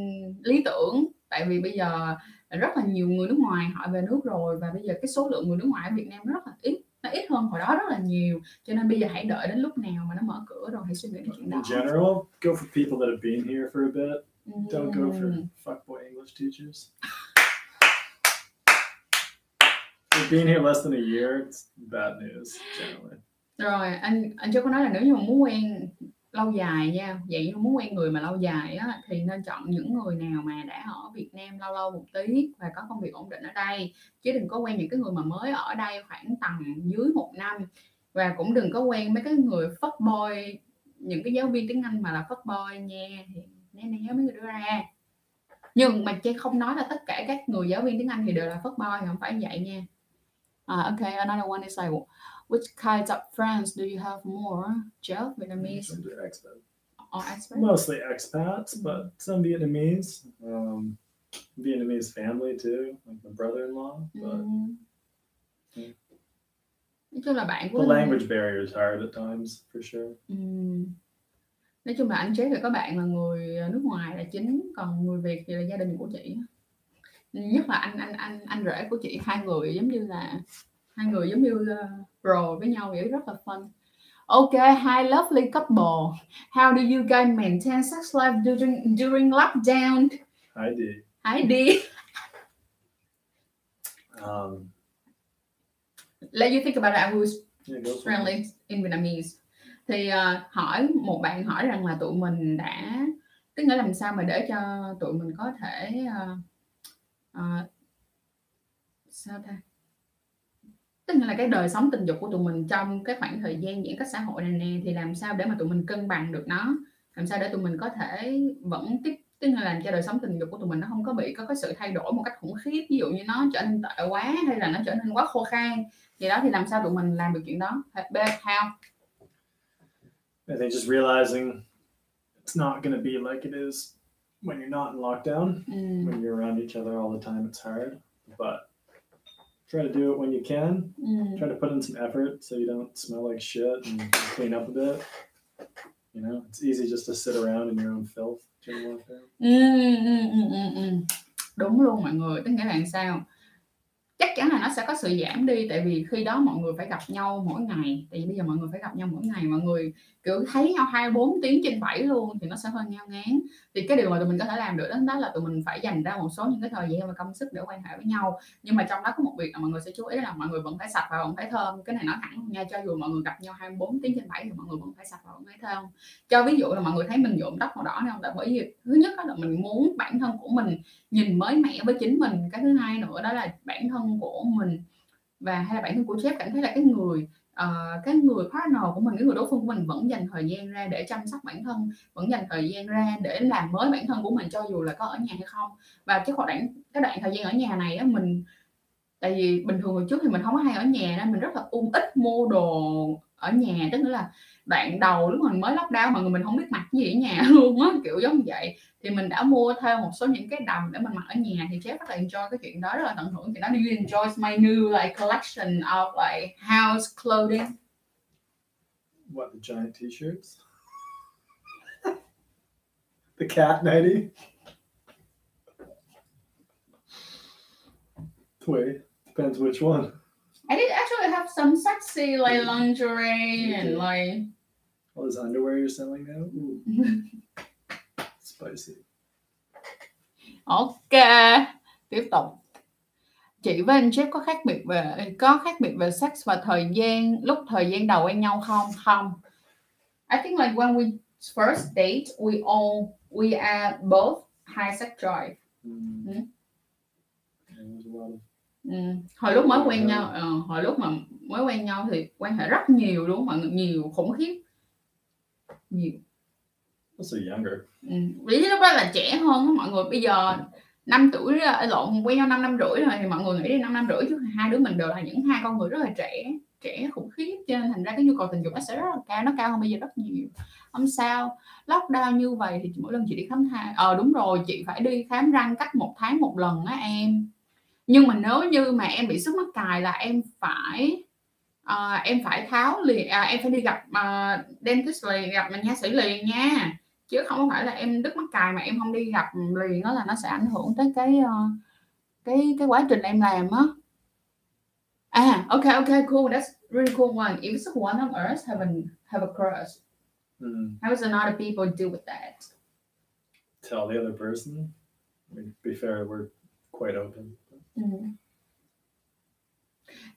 lý tưởng tại vì bây giờ rất là nhiều người nước ngoài họ về nước rồi và bây giờ cái số lượng người nước ngoài ở Việt Nam rất là ít nó ít hơn hồi đó rất là nhiều cho nên bây giờ hãy đợi đến lúc nào mà nó mở cửa rồi hãy suy nghĩ đến chuyện đó In general, go for people that have been here for a bit. Don't go for Ừm. fuckboy English teachers. You've been here less than a year, it's bad news generally rồi anh anh chưa có nói là nếu như mà muốn quen lâu dài nha vậy như muốn quen người mà lâu dài á thì nên chọn những người nào mà đã ở Việt Nam lâu lâu một tí và có công việc ổn định ở đây. Chứ đừng có quen những cái người mà mới ở đây khoảng tầm dưới một năm. Và cũng đừng có quen mấy cái người phất boy những cái giáo viên tiếng Anh mà là phất boy nha thì né né mấy người đưa ra. Nhưng mà chị không nói là tất cả các người giáo viên tiếng Anh thì đều là phất boy không phải vậy nha. Uh, okay another one is like which kinds of friends do you have more Jeff Vietnamese Expat. or expat Mostly expats, but some Vietnamese. Um, Vietnamese family too, like my brother-in-law. But Ừm. Yeah. nói chung là bạn của the language barrier is hard at times, for sure. Ừm. nói chung là anh chế thì có bạn là người nước ngoài là chính còn người Việt thì là gia đình của chị nhất là anh anh anh anh rể của chị hai người giống như là hai người giống như uh, bro với nhau vậy rất là fun Ok, hi lovely couple. How do you guys maintain sex life during during lockdown? I did. Hãy đi. Um, Let you think about it. I it. friendly in Vietnamese thì ờ, hỏi một bạn hỏi rằng là tụi mình đã tức nghĩa làm sao mà để cho tụi mình có thể ờ, ờ, sao ta tức là cái đời sống tình dục của tụi mình trong cái khoảng thời gian giãn cách xã hội này nè thì làm sao để mà tụi mình cân bằng được nó làm sao để tụi mình có thể vẫn tiếp tức là làm cho đời sống tình dục của tụi mình nó không có bị có cái sự thay đổi một cách khủng khiếp ví dụ như nó trở nên tệ quá hay là nó trở nên quá khô khan thì đó thì làm sao tụi mình làm được chuyện đó B how I think just realizing it's not going to be like it is when you're not in lockdown. ừ, When you're around each other all the time, it's hard. But try to do it when you can. ừ, Try to put in some effort so you don't smell like shit and clean up a bit. You know, it's easy just to sit around in your own filth ừ, ừ, ừ, ừ, ừ. đúng luôn mọi người tức nghĩa là sao chắc chắn là nó sẽ có sự giảm đi tại vì khi đó mọi người phải gặp nhau mỗi ngày. Tại vì bây giờ mọi người phải gặp nhau mỗi ngày mọi người kiểu thấy nhau 24 tiếng trên 7 luôn thì nó sẽ hơi ngao ngán. Thì cái điều mà tụi mình có thể làm được đó, đó là tụi mình phải dành ra một số những cái thời gian và công sức để quan hệ với nhau. Nhưng mà trong đó có một việc là mọi người sẽ chú ý là mọi người vẫn phải sạch và vẫn phải thơm. Cái này nói thẳng nha cho dù mọi người gặp nhau 24 tiếng trên 7 thì mọi người vẫn phải sạch và vẫn phải thơm. Cho ví dụ là mọi người thấy mình nhuộm tóc màu đỏ này không? Tại bởi vì thứ nhất đó là mình muốn bản thân của mình nhìn mới mẻ với chính mình. Cái thứ hai nữa đó là bản thân của mình. Và hay là bản thân của chép cảm thấy là cái người uh, cái người partner của mình cái người đối phương của mình vẫn dành thời gian ra để chăm sóc bản thân vẫn dành thời gian ra để làm mới bản thân của mình cho dù là có ở nhà hay không. Và cái khoảng đoạn cái đoạn thời gian ở nhà này á mình tại vì bình thường hồi trước thì mình không có hay ở nhà nên mình rất là um ung ít mua đồ ở nhà tức là đoạn đầu lúc mình mới lockdown mà người mình không biết mặc gì ở nhà luôn á kiểu giống như vậy thì mình đã mua thêm một số những cái đầm để mình mặc ở nhà thì Jeff rất là enjoy cái chuyện đó rất là tận hưởng chuyện đó do you enjoy my new like collection of like house clothing What, the giant t shirts? the cat nighty? Wait, depends which one. I did actually have some sexy like lingerie and like All this underwear you're selling now? Spicy. ok tiếp tục chị với anh Jeff có khác biệt về có khác biệt về sex và thời gian lúc thời gian đầu quen nhau không không I think like when we first date we all we are both high sex drive Mm. Mm. Ừ. hồi lúc mới quen nhau ờ, hồi lúc mà mới quen nhau thì quan hệ rất nhiều luôn mọi người nhiều khủng khiếp nhiều also younger. ừ. vì lúc đó là trẻ hơn á mọi người bây giờ năm tuổi ờ, lộn quen nhau năm năm rưỡi rồi thì mọi người nghĩ đi năm năm rưỡi chứ hai đứa mình đều là những hai con người rất là trẻ trẻ khủng khiếp cho nên thành ra cái nhu cầu tình dục nó sẽ rất là cao nó cao hơn bây giờ rất nhiều không sao lockdown như vậy thì mỗi lần chị đi khám thai ờ đúng rồi chị phải đi khám răng cách một tháng một lần á em nhưng mà nếu như mà em bị sức mắc cài là em phải ờ, em phải tháo liền à, em phải đi gặp uh, dentist liền gặp nha sĩ liền nha chứ không phải là em đứt mắc cài mà em không đi gặp liền đó là nó sẽ ảnh hưởng tới cái ờ, cái cái quá trình em làm á à ok ok cool that's really cool one if it's one of us have a have a crush Mm. how does another people deal with that Tell the other person. I mean, to be fair, we're quite open. Ừ.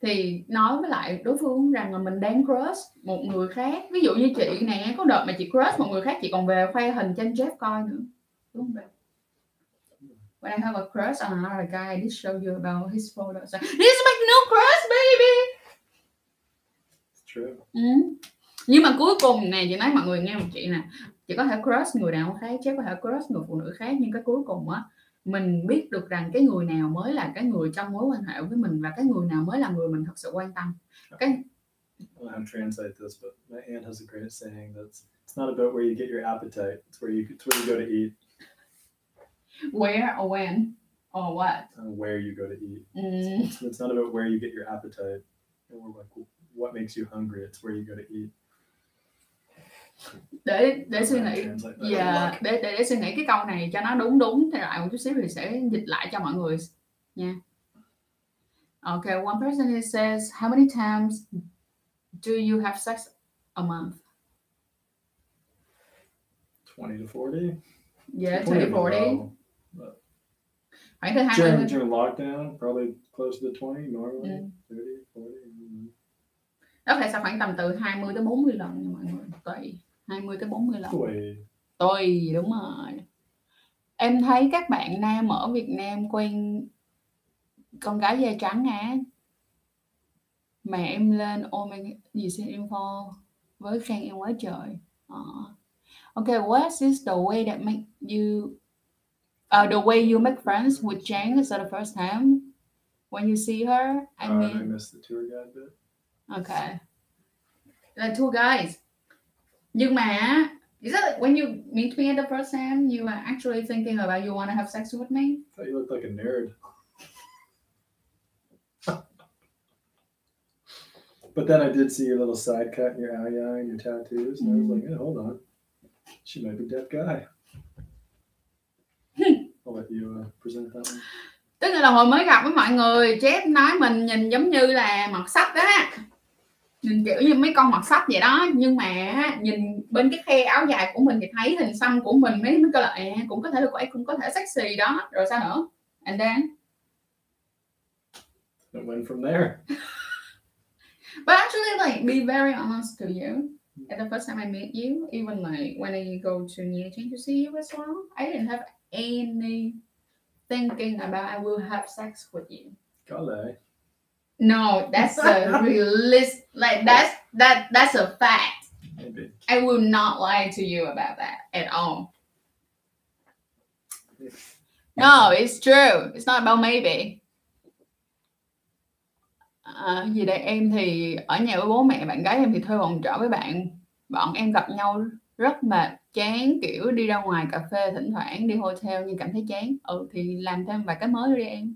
thì nói với lại đối phương rằng là mình đang crush một người khác ví dụ như chị nè có đợt mà chị crush một người khác chị còn về khoe hình trên Jeff coi nữa đúng không babe? When I have a crush on another guy, I did show you about his photos. This is my no crush, baby. It's true. Ừ. nhưng mà cuối cùng nè chị nói mọi người nghe một chị nè chị có thể crush người đàn ông khác chứ có thể crush người phụ nữ khác nhưng cái cuối cùng á mình biết được rằng cái người nào mới là cái người trong mối quan hệ với mình và cái người nào mới là người mình thật sự quan tâm cái I don't know how to translate this, but my aunt has a great saying that's it's not about where you get your appetite, it's where you it's where you go to eat. where or when or what Uh, where you go to eat. Ừm, It's, it's not about where you get your appetite or like what makes you hungry, it's where you go to eat. Để để suy to nghĩ that. Dạ, để, để để suy nghĩ cái câu này cho nó đúng đúng thì lại một chút xíu thì sẽ dịch lại cho mọi người nha. Okay, one person here says, how many times do you have sex a month? 20 to 40. Yeah, 20 20, 40. low. Khoảng từ 20 During, during lockdown, probably close to 20 normally. Mm. 30, 40. mm. đó phải sao khoảng tầm từ 20 tới 40 lần nha mọi người. Tùy 20 tới 40 lần. Wait. Tùy đúng rồi. Em thấy các bạn nam ở Việt Nam quen con gái da trắng á mà em lên ôm em gì xin info với khen em quá trời. Ờ. Okay, what is the way that make you uh, the way you make friends with Jane is that the first time when you see her? I Uh, I mean, missed the tour guide bit. okay. Là tour guys. Nhưng mà is that like when you meet me at the first time, you are actually thinking about you want to have sex with me? I thought you looked like a nerd. but then I did see your little side cut and your eye and your tattoos, and I was like, hey, hold on. She might be deaf guy. I'll let you uh, present that one. Tức là hồi mới gặp với mọi người, Jeff nói mình nhìn giống như là mọt sách á. Nhìn kiểu như mấy con mọt sách vậy đó, nhưng mà nhìn bên cái khe áo dài của mình thì thấy hình xăm của mình mấy mới coi là à, cũng có thể là cô ấy cũng có thể sexy đó. Rồi sao nữa? And then It went from there. But actually, like, be very honest to you. At the first time I met you, even like when I go to Nha Trang to see you as well, I didn't have any thinking about I will have sex with you. Gale. No, that's a realist. Like that's that that's a fact. Maybe. I will not lie to you about that at all. No, it's true. It's not about maybe. À, gì đây em thì ở nhà với bố mẹ bạn gái em thì thuê phòng trọ với bạn bọn em gặp nhau rất mệt chán kiểu đi ra ngoài cà phê thỉnh thoảng đi hotel nhưng cảm thấy chán ừ thì làm thêm vài cái mới đi em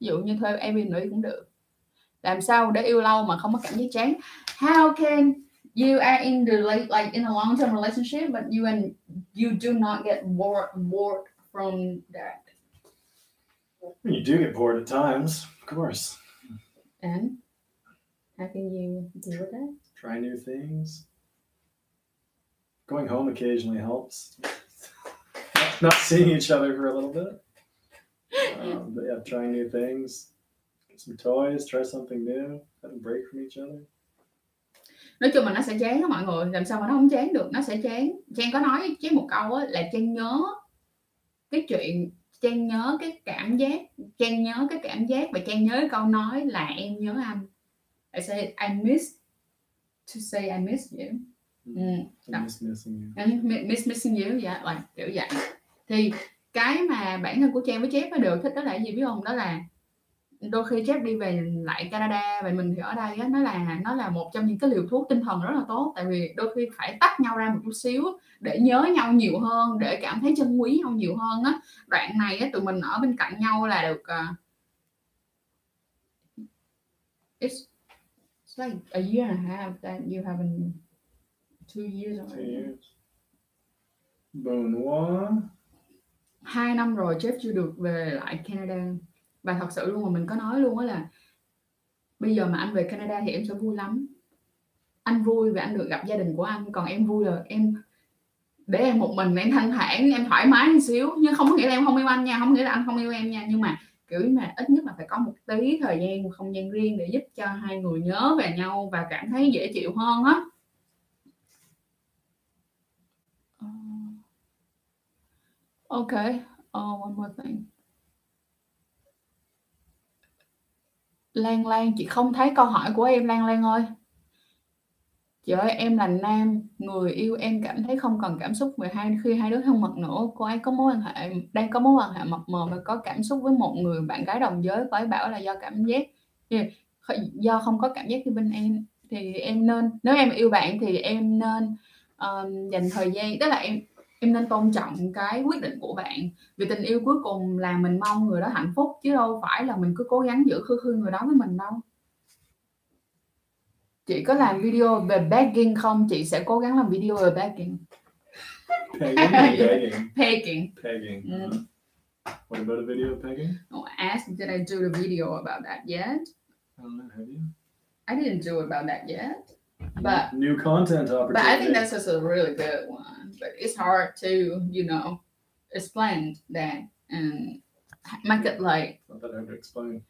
ví dụ như thuê Airbnb cũng được làm sao để yêu lâu mà không có cảm giác chán how can you are in the like, like in a long term relationship but you and you do not get bored bored from that You do get bored at times, of course. and how can you deal with that Try new things. Going home occasionally helps. Not seeing each other for a little bit. Um, but yeah, trying new things. Some toys, try something new, have a break from each other. nói chung là nó sẽ chán á mọi người làm sao mà nó không chán được nó sẽ chán Trang có nói với một câu á là Trang nhớ cái chuyện Trang nhớ cái cảm giác Trang nhớ cái cảm giác và Trang nhớ câu nói là em nhớ anh I say I miss to say I miss you ừ. I Đó. miss missing you. I miss missing you dạ like, kiểu vậy thì cái mà bản thân của Trang với Jeff nó đều thích đó là gì biết không đó là đôi khi Jeff đi về lại Canada và mình thì ở đây á nó là nó là một trong những cái liều thuốc tinh thần rất là tốt tại vì đôi khi phải tách nhau ra một chút xíu để nhớ nhau nhiều hơn để cảm thấy trân quý nhau nhiều hơn á đoạn này á tụi mình ở bên cạnh nhau là được uh, it's, it's like a year and a half that you haven't two years Two already years. Benoit. hai năm rồi Jeff chưa được về lại Canada và thật sự luôn mà mình có nói luôn á là bây giờ mà anh về Canada thì em sẽ vui lắm. Anh vui và anh được gặp gia đình của anh. Còn em vui là em để em một mình em thanh thản em thoải mái một xíu. Nhưng không có nghĩa là em không yêu anh nha không nghĩa là anh không yêu em nha. Nhưng mà kiểu mà ít nhất là phải có một tí thời gian một không gian riêng để giúp cho hai người nhớ về nhau và cảm thấy dễ chịu hơn á. Ờ. Ok. Okay. Oh, one more thing. Lan Lan, chị không thấy câu hỏi của em Lan Lan ơi. chị ơi em là nam người yêu em cảm thấy không còn cảm xúc về hai khi hai đứa thân mật nữa. Cô ấy có mối quan hệ đang có mối quan hệ mập mờ và có cảm xúc với một người bạn gái đồng giới. Cô ấy bảo là do cảm giác do không có cảm giác như bên em. Thì em nên nếu em yêu bạn thì em nên um, dành thời gian tức là em em nên tôn trọng cái quyết định của bạn vì tình yêu cuối cùng là mình mong người đó hạnh phúc chứ đâu phải là mình cứ cố gắng giữ khư khư người đó với mình đâu chị có làm video về begging không chị sẽ cố gắng làm video về begging Pegging, pegging, pegging pegging. Mm. Uh, what about a video of pegging? oh, ask did I do the video about that yet I don't know. Have you? I didn't do about that yet but New content opportunity. but I think that's just a really good one but it's hard to you know explain that and make it like that hard to explain.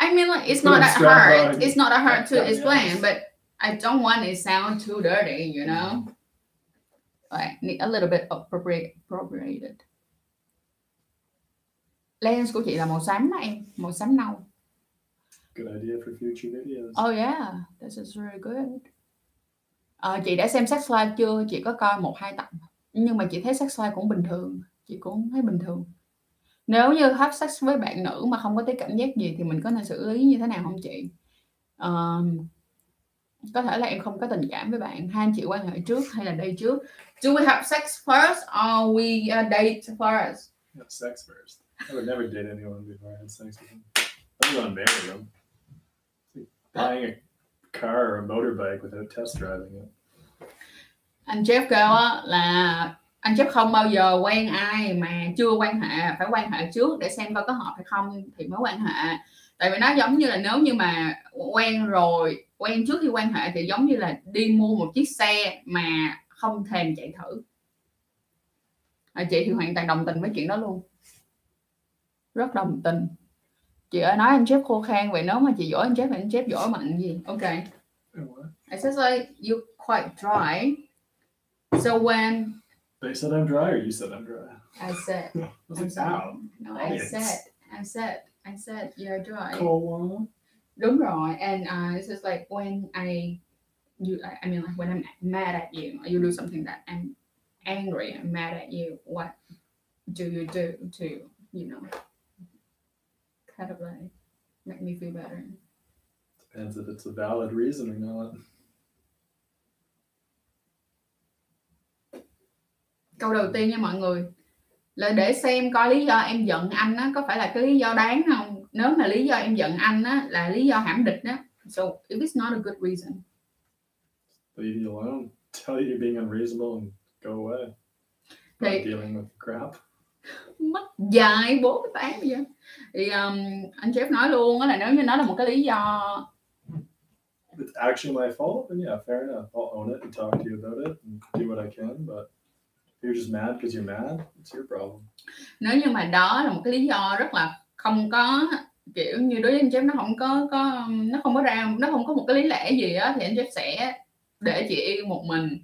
I mean, like it's Put not that hard. on. It's not that hard to Yeah. explain, but I don't want it sound too dirty, you know. Mm-hmm. Like need a little bit appropriate, appropriated. Lens của chị là màu xám em, màu xám nâu. Good idea for future videos. Oh yeah, this is really good. Ờ, chị đã xem sex live chưa? Chị có coi một hai tập, nhưng mà chị thấy sex live cũng bình thường. Chị cũng thấy bình thường. Nếu như have sex với bạn nữ mà không có thấy cảm giác gì thì mình có nên xử lý như thế nào không chị? Ờm, có thể là em không có tình cảm với bạn, hai anh chị quan hệ trước hay là đây trước? Do we have sex first or we uh, date first? Yeah, sex first. I would never date anyone before I had sex with them. I would want to marry them. Buying a car or a motorbike without test driving it. Anh Jeff kêu á là anh Jeff không bao giờ quen ai mà chưa quan hệ, phải quan hệ trước để xem coi có hợp hay không thì mới quan hệ. Tại vì nó giống như là nếu như mà quen rồi, quen trước khi quan hệ thì giống như là đi mua một chiếc xe mà không thèm chạy thử. À, chị thì hoàn toàn đồng tình với chuyện đó luôn. Rất đồng tình. Chị ơi nói anh Jeff khô khan vậy nếu mà chị dỗ anh Jeff thì anh Jeff dỗ bằng gì? Ok. I said like you quite dry. So when They said I'm dry, or you said I'm dry. I said, I was I'm like, sorry. ow. no, I said, I said, I said you're dry. Cold. Đúng rồi. And uh, it's just like when I, you, I, mean, like when I'm mad at you, or you do something that I'm angry and mad at you. What do you do to, you know, kind of like make me feel better? Depends if it's a valid reason or not. câu đầu tiên nha mọi người là để xem coi lý do em giận anh á có phải là cái lý do đáng không nếu mà lý do em giận anh á là lý do hãm địch đó so if it's not a good reason Leave you alone. Tell you you're being unreasonable and go away. Thì- dealing with crap. Mất dài bốn cái tám bây giờ thì um, anh Jeff nói luôn á là nếu như nó là một cái lý do it's actually my fault, then yeah, fair enough. I'll own it and talk to you about it and do what I can. But if you're just mad because you're mad, it's your problem. nếu như mà đó là một cái lý do rất là không có kiểu như đối với anh Jeff nó không có có nó không có ra nó không có một cái lý lẽ gì á thì anh Jeff sẽ để chị yêu một mình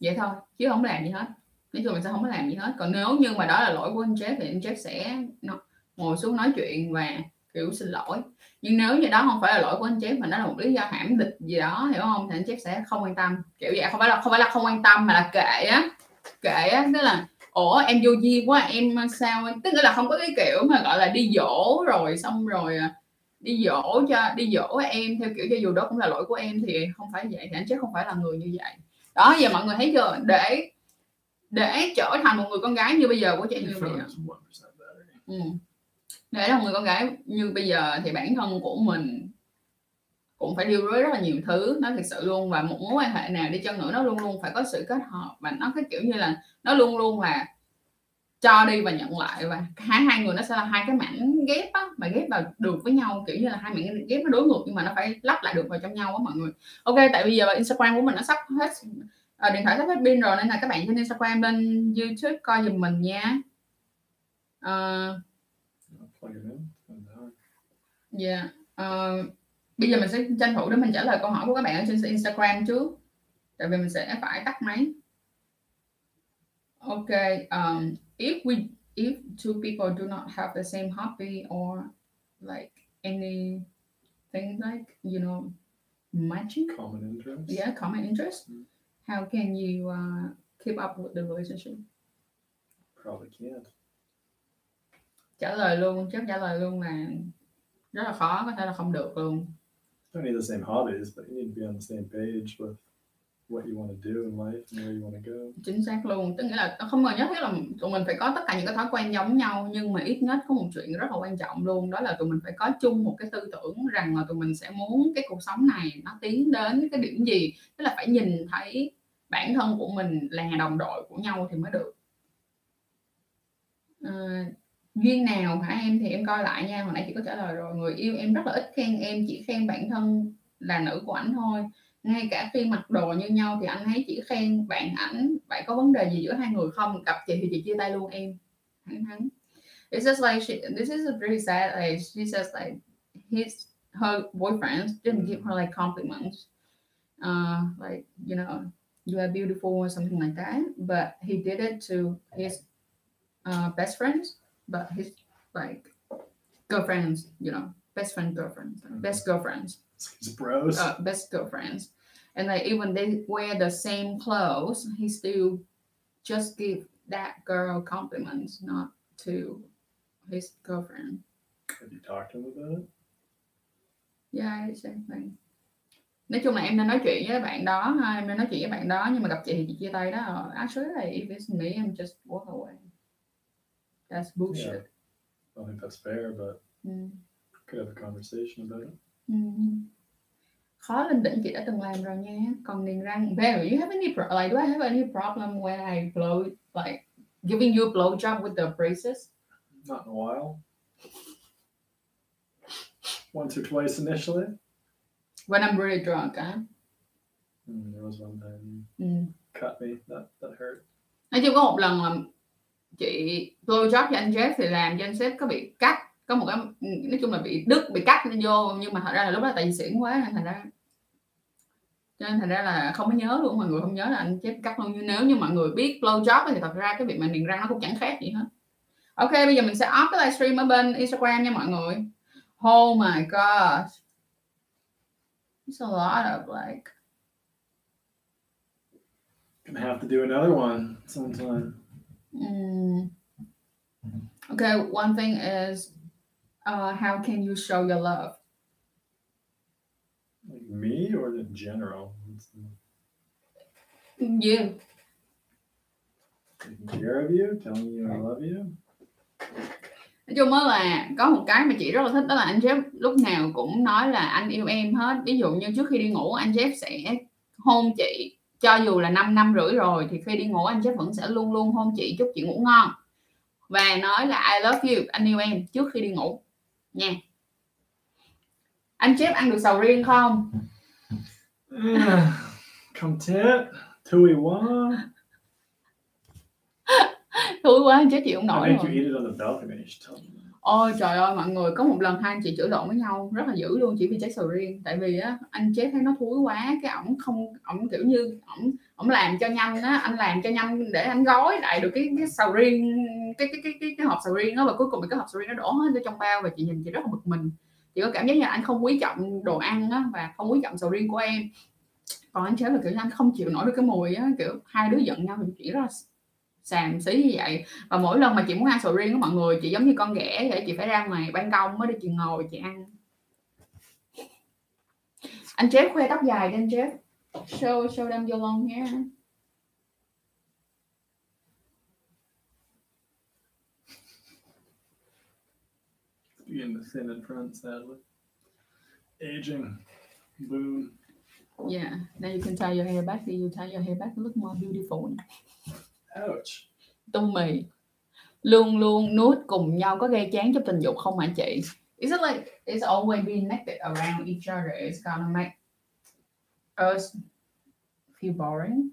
vậy thôi chứ không làm gì hết nói chung mình sẽ không có làm gì hết. Còn nếu như mà đó là lỗi của anh Jeff thì anh Jeff sẽ ngồi xuống nói chuyện và, kiểu, xin lỗi. Nhưng nếu như đó không phải là lỗi của anh Jeff mà nó là một lý do hãm địch gì đó, hiểu không, thì anh Jeff sẽ không quan tâm. Kiểu vậy, không phải là, không phải là không quan tâm mà là kệ á. Kệ á, tức là, ủa, em vô duyên quá, em sao? Tức là không có cái kiểu mà, gọi là, đi dỗ rồi xong rồi à, đi dỗ cho, đi dỗ em theo kiểu cho dù đó cũng là lỗi của em thì không phải vậy, thì anh Jeff không phải là người như vậy. Đó, giờ mọi người thấy chưa? Để để trở thành một người con gái như bây giờ của chị như bây phone giờ ừ. để là một người con gái như bây giờ thì bản thân của mình cũng phải deal với rất là nhiều thứ nó thực sự luôn. Và một mối quan hệ nào đi chăng nữa nó luôn luôn phải có sự kết hợp. Và nó cái kiểu như là nó luôn luôn là cho đi và nhận lại. Và hai hai người nó sẽ là hai cái mảnh ghép á mà ghép vào được với nhau. Kiểu như là hai mảnh ghép nó đối ngược nhưng mà nó phải lắp lại được vào trong nhau á mọi người. Ok tại bây giờ Instagram của mình nó sắp hết ờ, điện thoại sắp hết pin rồi nên là các bạn trên Instagram lên YouTube coi giùm mình nha uh, Dạ. Ờ, bây giờ mình sẽ tranh thủ để mình trả lời câu hỏi của các bạn ở trên Instagram trước. Tại vì mình sẽ phải tắt máy. Ok. Um, if we if two people do not have the same hobby or like anything like you know matching common interests. yeah common interest Mm. How can you uh, keep up with the relationship Probably can't. trả lời luôn chắc trả lời luôn là rất là khó có thể là không được luôn don't need the same hobbies, but you need to be on the same page with what you want to do in life and where you want to go. chính xác luôn tức nghĩa là không cần nhất thiết là tụi mình phải có tất cả những cái thói quen giống nhau nhưng mà ít nhất có một chuyện rất là quan trọng luôn đó là tụi mình phải có chung một cái tư tưởng rằng là tụi mình sẽ muốn cái cuộc sống này nó tiến đến cái điểm gì tức là phải nhìn thấy bản thân của mình là đồng đội của nhau thì mới được. À, duyên nào hả em? Thì em coi lại nha hồi nãy chị có trả lời rồi. Người yêu em rất là ít khen em chỉ khen bản thân là nữ của ảnh thôi. Ngay cả khi mặc đồ như nhau thì anh ấy chỉ khen bạn ảnh. Vậy có vấn đề gì giữa hai người không? Gặp chị thì chị chia tay luôn em. Thẳng thắn it's just like she, this is a pretty sad like she says like his her boyfriend didn't give her like compliments. Uh like you know you are beautiful or something like that but he did it to his uh, best friends but his like girlfriends you know best friend girlfriends best girlfriends It's bros. uh, best girlfriends, and like even they wear the same clothes, he still just give that girl compliments, not to his girlfriend. Have you talked to him about it? Yeah, exactly. Nói chung là em nên nói chuyện với bạn đó ha, em nên nói chuyện với bạn đó nhưng mà gặp chị thì chị chia tay đó. Ờ, Actually, if it's me, I'm just walk away. That's bullshit. I don't think that's fair, but Ừ. could have a conversation about it. Ừ. Khó lên đỉnh chị đã từng làm rồi nha. Còn niềng răng, Barry, you have any pro- like do I have any problem when I blow like giving you a blow job with the braces? Not in a while. Once or twice initially. When I'm really drunk, á. Mm, there was one time you cut me. That that hurt. Nói chung có một lần là chị blow job cho anh Jeff thì làm cho anh sếp có bị cắt có một cái nói chung là bị đứt bị cắt lên vô nhưng mà thật ra là lúc đó tại vì xỉn quá nên thành ra cho nên thành ra là không có nhớ luôn mọi người không nhớ là anh Jeff cắt luôn nhưng nếu như mọi người biết blow job thì thật ra cái việc mà niềng răng nó cũng chẳng khác gì hết ok bây giờ mình sẽ off cái livestream ở bên Instagram nha mọi người oh my god it's a lot of like Gonna have to do another one sometime. Mm. Okay, one thing is uh, how can you show your love? Like me or in general? You. Taking care of you, telling you I love you. Nói chung là có một cái mà chị rất là thích đó là anh Jeff lúc nào cũng nói là anh yêu em hết. Ví dụ như trước khi đi ngủ anh Jeff sẽ hôn chị, cho dù là 5 năm rưỡi rồi thì khi đi ngủ anh Jeff vẫn sẽ luôn luôn hôn chị, chúc chị ngủ ngon. Và nói là I love you, anh yêu em trước khi đi ngủ. Nha. Anh Jeff ăn được sầu riêng không? Không chết thui quá. thúi quá Jeff chịu không nổi rồi. ôi trời ơi mọi người có một lần hai anh chị chửi lộn với nhau rất là dữ luôn chỉ vì trái sầu riêng. Tại vì á anh Jeff thấy nó thúi quá cái ổng không ổng kiểu như ổng ổng làm cho nhanh á anh làm cho nhanh để anh gói lại được cái cái sầu riêng cái cái cái cái, cái hộp sầu riêng đó và cuối cùng thì cái hộp sầu riêng nó đổ hết vô trong bao và chị nhìn chị rất là bực mình. Chị có cảm giác như là anh không quý trọng đồ ăn á và không quý trọng sầu riêng của em. Còn anh Jeff là kiểu như anh không chịu nổi được cái mùi á kiểu hai đứa giận nhau thì chị rất là xàm xí như vậy. Và mỗi lần mà chị muốn ăn sầu riêng của mọi người chị giống như con ghẻ vậy chị phải ra ngoài ban công mới để chị ngồi chị ăn. Anh Jeff khoe tóc dài cho anh Jeff. Show show them your long hair. Beginning to thin in front, sadly. Aging. Boom. yeah now you can tie your hair back. You tie your hair back. To look more beautiful Ouch. tu mì luôn luôn nuốt cùng nhau có gây chán cho tình dục không hả chị is it like it's always being naked around each other it's gonna make us feel boring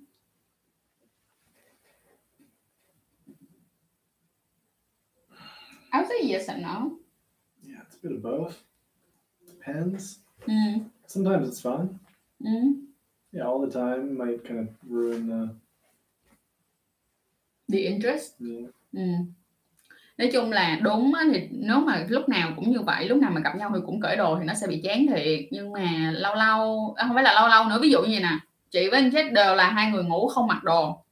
I would say yes and no Yeah, it's a bit of both. Depends. mm. Sometimes it's fun. Mm. Yeah, all the time might kind of ruin the. The interest. Yeah. Ừ. nói chung là đúng á, thì nếu mà lúc nào cũng như vậy lúc nào mà gặp nhau thì cũng cởi đồ thì nó sẽ bị chán thiệt. Nhưng mà lâu lâu à, không phải là lâu lâu nữa ví dụ như vậy nè. Chị với anh chết đều là hai người ngủ không mặc đồ.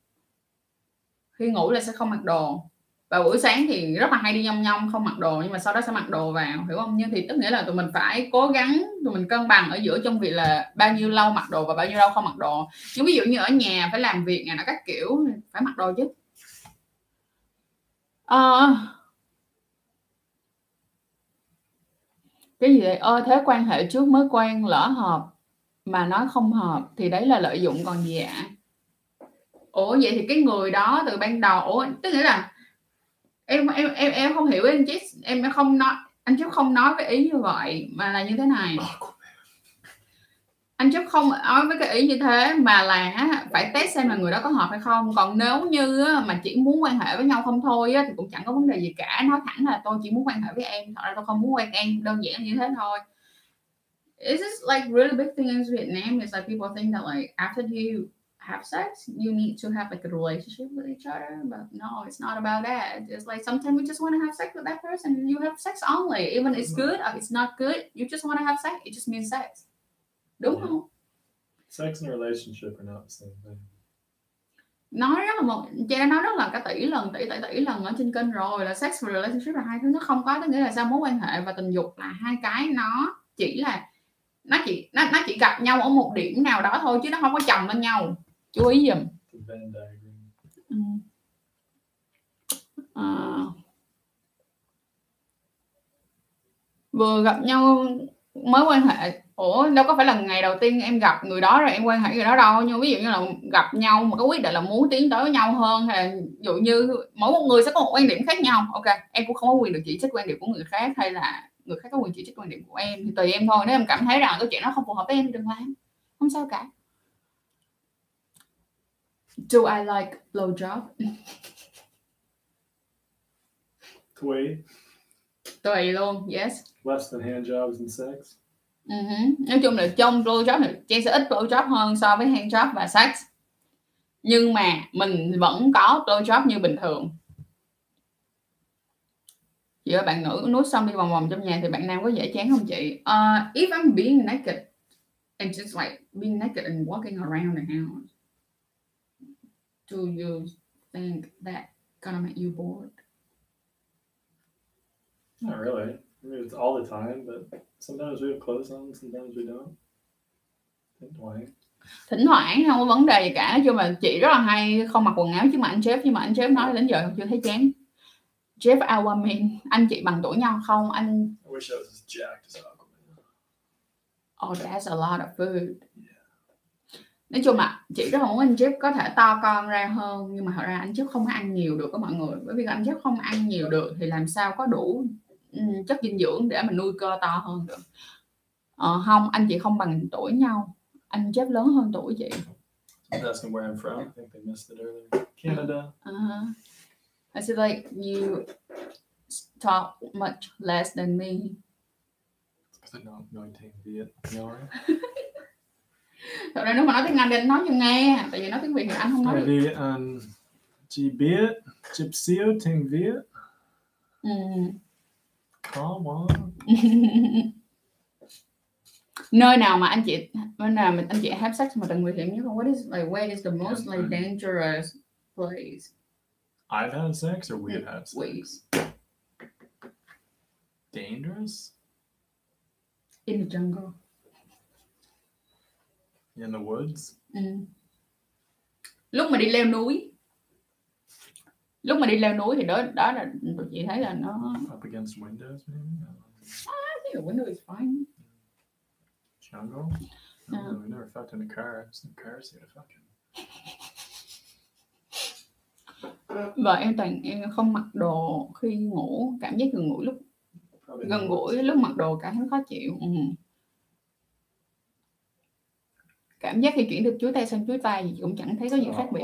Khi ngủ là sẽ không mặc đồ. Và buổi sáng thì rất là hay đi nhông nhông không mặc đồ nhưng mà sau đó sẽ mặc đồ vào hiểu không? Nhưng thì tức nghĩa là tụi mình phải cố gắng tụi mình cân bằng ở giữa trong việc là bao nhiêu lâu mặc đồ và bao nhiêu lâu không mặc đồ. Nhưng ví dụ như ở nhà phải làm việc này nó các kiểu phải mặc đồ chứ à, cái gì vậy ơ thế quan hệ trước mới quen lỡ hợp mà nói không hợp thì đấy là lợi dụng còn gì ạ? Ủa vậy thì cái người đó từ ban đầu ủa tức nghĩa là em em em em không hiểu anh chứ em không nói anh chứ không nói với ý như vậy mà là như thế này anh chứ không nói với cái ý như thế mà là phải test xem là người đó có hợp hay không còn nếu như mà chỉ muốn quan hệ với nhau không thôi thì cũng chẳng có vấn đề gì cả nói thẳng là tôi chỉ muốn quan hệ với em thật ra tôi không muốn quen em đơn giản như thế thôi it's just like really big thing in Vietnam is like people think that like after you have sex, you need to have like a relationship with each other. But no, it's not about that. It's like sometimes we just want to have sex with that person. You have sex only, even it's good or it's not good. You just want to have sex. It just means sex. Đúng Yeah. không? Sex and relationship are not the same thing. Nói rất là một, chị đã nói rất là cả tỷ lần, tỷ tỷ tỷ lần ở trên kênh rồi là sex và relationship là hai thứ nó không có tức nghĩa là sao mối quan hệ và tình dục là hai cái nó chỉ là nó chỉ nó, nó chỉ gặp nhau ở một điểm nào đó thôi chứ nó không có chồng lên nhau chú ý giùm. Ừ. À. vừa gặp nhau mới quan hệ ủa đâu có phải là ngày đầu tiên em gặp người đó rồi em quan hệ người đó đâu. Nhưng ví dụ như là gặp nhau mà có quyết định là muốn tiến tới với nhau hơn hay là ví dụ như mỗi một người sẽ có một quan điểm khác nhau. Ok em cũng không có quyền được chỉ trích quan điểm của người khác hay là người khác có quyền chỉ trích quan điểm của em. Thì tùy em thôi. Nếu em cảm thấy rằng cái chuyện đó không phù hợp với em thì đừng làm. Không sao cả. Do I like blowjob? Tui, tùy luôn. Yes. Less than hand jobs and sex. Ừ hứ. nói chung là trong blowjob thì Trang sẽ ít blowjob hơn so với handjob và sex nhưng mà mình vẫn có blowjob như bình thường chị ơi bạn nữ nuốt xong đi vòng vòng trong nhà thì bạn nam có dễ chán không chị uh, if I'm being naked and just like being naked and walking around the house do you think that gonna make you bored Not really. I mean, it's all the time, but sometimes we have clothes on, sometimes we don't. Thỉnh thoảng. thỉnh thoảng không có vấn đề gì cả nói chung là chị rất là hay không mặc quần áo chứ mà anh Jeff nhưng mà anh Jeff nói đến giờ chưa thấy chán Jeff Aquaman anh chị bằng tuổi nhau không anh I wish I was as jacked as Aquaman. oh that's a lot of food nói chung là chị rất là muốn anh Jeff có thể to con ra hơn nhưng mà thật ra anh Jeff không có ăn nhiều được với mọi người bởi vì anh Jeff không ăn nhiều được thì làm sao có đủ chất dinh dưỡng để mà nuôi cơ to hơn được ờ, không anh chị không bằng tuổi nhau anh Jeff lớn hơn tuổi chị I was asking where I'm from. I think they missed it earlier. Canada. Uh-huh. I said like you talk much less than me. Because I know nói tiếng Việt. You know, right? Thật ra nếu mà nói tiếng Anh thì anh nói cho nghe, tại vì nói tiếng Việt thì anh không nói Tại được. vì anh chỉ biết chụp siêu tiếng Việt. Ừ. Come on. Nơi nào mà anh chị nơi nào mà anh chị have sex mà từng nguy hiểm nhất? What is like where is the most like dangerous place? I've had sex or we've had sex? We Dangerous? in the jungle. In the woods? Ừ. Lúc mà đi leo núi. Lúc mà đi leo núi thì đó đó là chị thấy là nó Up against windows, maybe? I. I think the window is fine. Jungle? I don't Yeah. We never fucked in a car. There's no cars here to fucking. Vợ em toàn em không mặc đồ khi ngủ, cảm giác gần gũi lúc gần gũi lúc mặc đồ cảm thấy khó chịu. Ừ. Cảm giác khi chuyển được chuối tay sang chuối tay gì cũng chẳng thấy có gì khác biệt.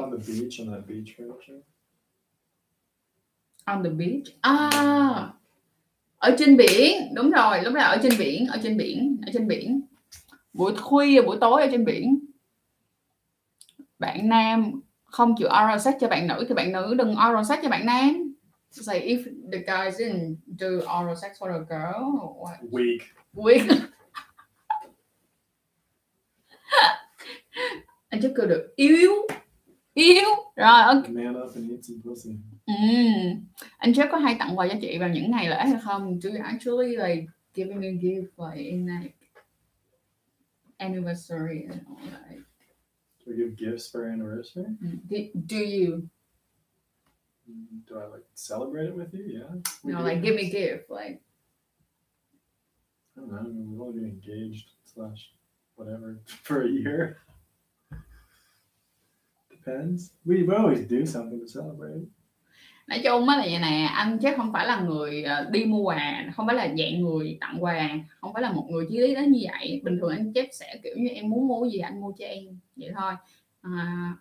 On the beach. À, ở trên biển, đúng rồi, lúc đó ở trên biển, ở trên biển, ở trên biển. Buổi khuya, buổi tối ở trên biển. Bạn nam không chịu oral sex cho bạn nữ thì bạn nữ đừng oral sex cho bạn nam. It's like if the guy didn't do oral sex for a girl, what? Weak. Weak. anh chắc cười được yếu yếu rồi ok. Ừm. anh Jeff có hay tặng quà cho chị vào những ngày lễ hay không? Do you actually like giving a gift like in like anniversary and all that? Do we give gifts for anniversary? Mm. Do, do you Mm, Do I like celebrate it with you? Yeah. We do. like give me gift like I don't know. I mean, we've only been engaged slash whatever for a year. Depends. We, always do something to celebrate. nói chung á là vậy nè anh Jeff không phải là người ờ, đi mua quà không phải là dạng người tặng quà không phải là một người chí lý đến như vậy bình thường anh Jeff sẽ kiểu như em muốn mua gì anh mua cho em vậy thôi à,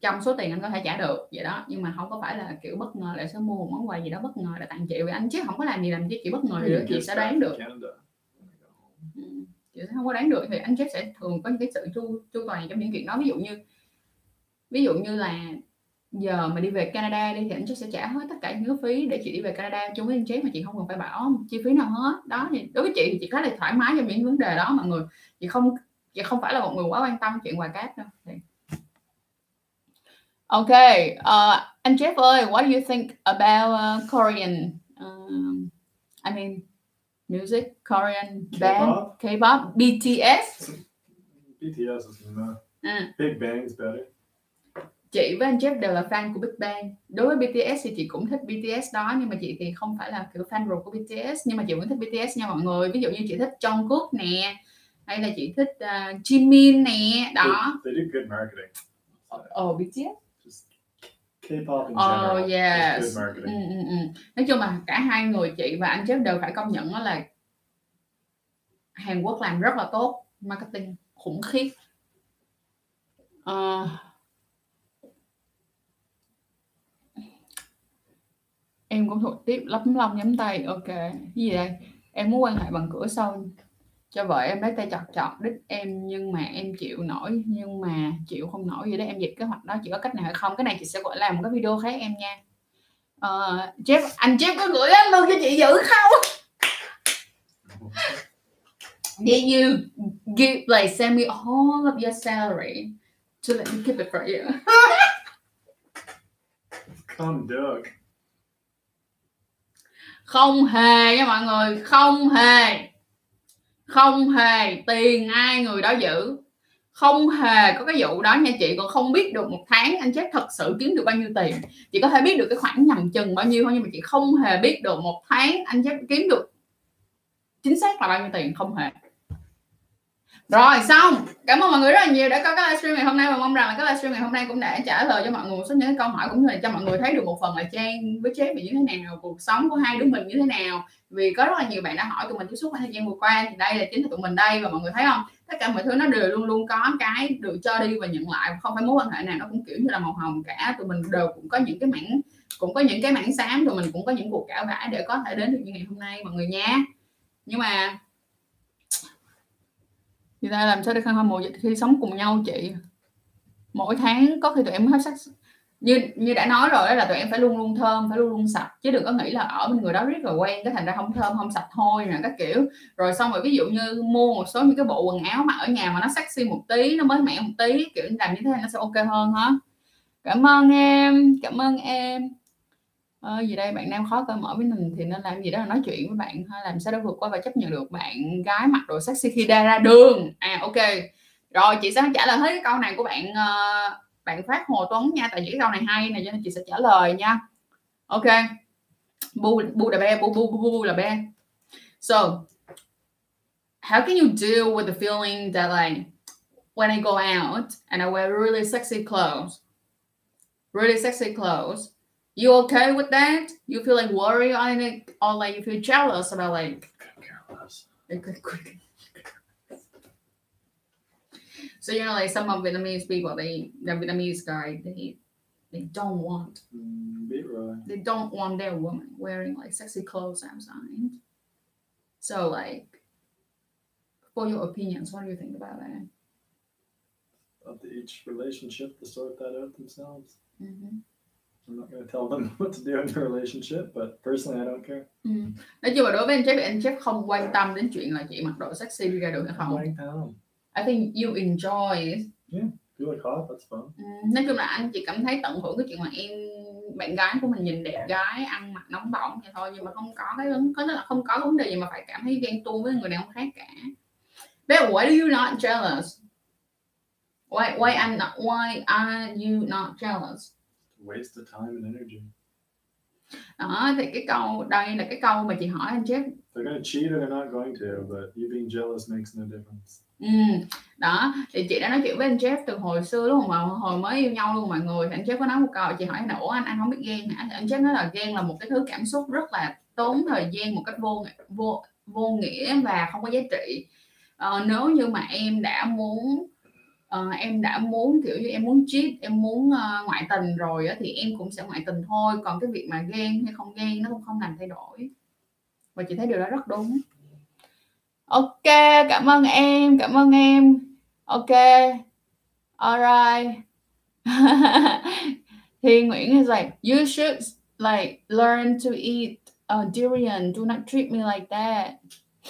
trong số tiền anh có thể trả được vậy đó nhưng mà không có phải là kiểu bất ngờ lại sẽ mua một món quà gì đó bất ngờ để tặng chị vì anh Jeff không có làm gì làm cho chị bất ngờ nữa chị sẽ đoán được. Ừ, chị sẽ không có đoán được thì anh Jeff sẽ thường có những cái sự chu chu toàn trong những chuyện đó ví dụ như ví dụ như là giờ mà đi về Canada đi thì anh sẽ trả hết tất cả những cái phí để chị đi về Canada chung với anh Jeff mà chị không cần phải bảo chi phí nào hết đó thì đối với chị thì chị khá là thoải mái trong những vấn đề đó mọi người chị không chị không phải là một người quá quan tâm chuyện quà cáp đâu thì... Ok, uh, anh Jeff ơi, what do you think about uh, Korean, um, I mean, music, Korean band, K-pop? K-pop, BTS? BTS is no. Ừ. Big Bang's better. Chị với anh Jeff đều là fan của Big Bang đối với BTS thì chị cũng thích BTS đó nhưng mà chị thì không phải là kiểu fan ruột của BTS nhưng mà chị vẫn thích BTS nha mọi người ví dụ như chị thích Jungkook nè hay là chị thích uh, Jimin nè đó They, they do good marketing. ồ BTS Just K-pop in general. oh yes Good ừ, marketing. ừ, ừ. nói chung là cả hai người chị và anh Jeff đều phải công nhận đó là Hàn Quốc làm rất là tốt marketing khủng khiếp Ờ, em cũng thuộc tiếp lấm lông nhắm tay. Ok cái gì đây? Em muốn quan hệ bằng cửa sau. Cho vợ em lấy tay chọt chọt đít em nhưng mà em chịu nổi. Nhưng mà chịu không nổi vậy đó em dịch kế hoạch đó. Chỉ có cách nào hay không? Cái này chị sẽ gọi làm một cái video khác em nha. Ờ, Jeff anh Jeff có gửi lắm luôn cho chị giữ không? Did you give like send me all of your salary to let me keep it for you? Come Doug không hề nha mọi người, không hề. Không hề, tiền ai người đó giữ. Không hề có cái vụ đó nha chị, còn không biết được một tháng anh chết thật sự kiếm được bao nhiêu tiền. Chị có thể biết được cái khoản nhầm chừng bao nhiêu thôi, nhưng mà chị không hề biết được một tháng anh chết kiếm được chính xác là bao nhiêu tiền, không hề rồi, xong. Cảm ơn mọi người rất là nhiều đã có cái livestream ngày hôm nay và mong rằng là cái livestream ngày hôm nay cũng đã trả lời cho mọi người một số những câu hỏi cũng như là cho mọi người thấy được một phần là trang với chế về như thế nào, cuộc sống của hai đứa mình như thế nào. Vì có rất là nhiều bạn đã hỏi tụi mình tiếp xúc thời gian vừa qua thì đây là chính là tụi mình đây và mọi người thấy không? Tất cả mọi thứ nó đều luôn luôn có cái được cho đi và nhận lại, không phải mối quan hệ nào nó cũng kiểu như là màu hồng cả. Tụi mình đều cũng có những cái mảng, cũng có những cái mảng xám, tụi mình cũng có những cuộc cãi vã để có thể đến được như ngày hôm nay, mọi người nha. Nhưng mà người ta làm sao để khăn hâm mộ khi sống cùng nhau chị? Mỗi tháng có khi tụi em hết sắc như như đã nói rồi đó là tụi em phải luôn luôn thơm, phải luôn luôn sạch. Chứ đừng có nghĩ là ở bên người đó rất là quen, cái thành ra không thơm, không sạch thôi, nè, các kiểu. Rồi xong rồi ví dụ như mua một số những cái bộ quần áo mà ở nhà mà nó sexy một tí, nó mới mẻ một tí, kiểu làm như thế này nó sẽ ok hơn hả? Cảm ơn em, cảm ơn em ờ, gì đây bạn nam khó cởi mở với mình thì nên làm gì đó là nói chuyện với bạn hay làm sao để vượt qua và chấp nhận được bạn gái mặc đồ sexy khi ra ra đường. À ok. Rồi chị sẽ trả lời hết cái câu này của bạn ờ, bạn phát hồ tuấn nha tại vì cái câu này hay này cho nên chị sẽ trả lời nha. Ok. Bu bu là be bu bu bu bu, bu là be. So how can you deal with the feeling that like when I go out and I wear really sexy clothes really sexy clothes you okay with that you feel like worried on it or like you feel jealous about like Careless. so you know like some of Vietnamese people they the Vietnamese guy they they don't want Mm, they don't want their woman wearing like sexy clothes outside. So like for your opinions, what do you think about that? Up to each relationship to sort that out themselves. hmm I'm not going to tell them what to do in their relationship, but personally, I don't care. ừ. nói chung là đối với anh Jeff thì anh Jeff không quan tâm đến chuyện là chị mặc đồ sexy đi ra đường hay không Bang town. I think you enjoy it. If you like hot, that's fun. Ừ, nói chung là anh chỉ cảm thấy tận hưởng cái chuyện mà em bạn gái của mình nhìn đẹp gái ăn mặc nóng bỏng vậy thôi nhưng mà không có cái có là không có vấn đề gì mà phải cảm thấy ghen tuông với người đàn ông khác cả But why do you not jealous? Why why I'm not why are you not jealous? Waste of time and energy. Đó thì cái câu đây là cái câu mà chị hỏi anh Jeff They're going to cheat or they're not going to, but you being jealous makes no difference. Ừ, đó thì chị đã nói chuyện với anh Jeff từ hồi xưa luôn mà hồi mới yêu nhau luôn mọi người thì anh Jeff có nói một câu chị hỏi là ủa anh anh không biết ghen hả anh Jeff nói là ghen là một cái thứ cảm xúc rất là tốn thời gian một cách vô vô vô nghĩa và không có giá trị Ờ, nếu như mà em đã muốn uh, em đã muốn kiểu như em muốn cheat em muốn uh, ngoại tình rồi á, thì em cũng sẽ ngoại tình thôi. Còn cái việc mà ghen hay không ghen nó cũng không làm thay đổi. Và chị thấy điều đó rất đúng. Ok cảm ơn em cảm ơn em. Ok alright. Thì Nguyễn is like you should like learn to eat uh, durian. Do not treat me like that.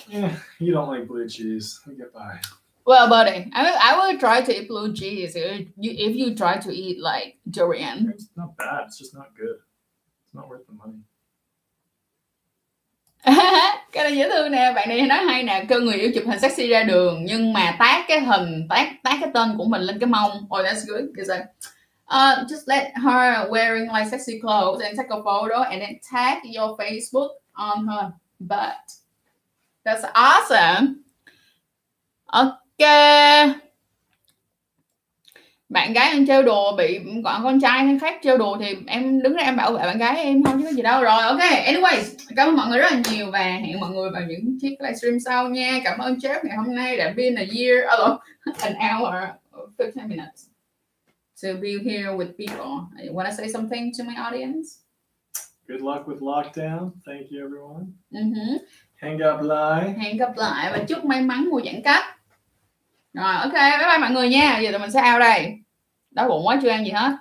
Yeah, you don't like blue cheese. We get by well buddy I will, I will try to eat blue cheese if you, if you try to eat like durian It's not bad. It's just not good. It's not worth the money. cái này dễ thương nè bạn này nói hay nè kêu người yêu chụp hình sexy ra đường nhưng mà tác cái hình tác tác cái tên của mình lên cái mông oh that's good because like, uh, just let her wearing like sexy clothes and take a photo and then tag your Facebook on her butt that's awesome ok bạn gái em trêu đùa bị còn con trai khác trêu đùa thì em đứng ra em bảo vệ bạn gái em không chứ có gì đâu. Rồi ok. Anyways cảm ơn mọi người rất là nhiều và hẹn mọi người vào những chiếc livestream sau nha. Cảm ơn Jeff ngày hôm nay đã been a year oh, an hour 15 minutes to be here with people. You want to say something to my audience? Good luck with lockdown. Thank you, everyone. uh Hang up lie. hẹn gặp lại và chúc may mắn mùa giãn cách rồi, ok, bye bye mọi người nha. Giờ tụi mình sẽ ao đây. Đói bụng quá chưa ăn gì hết.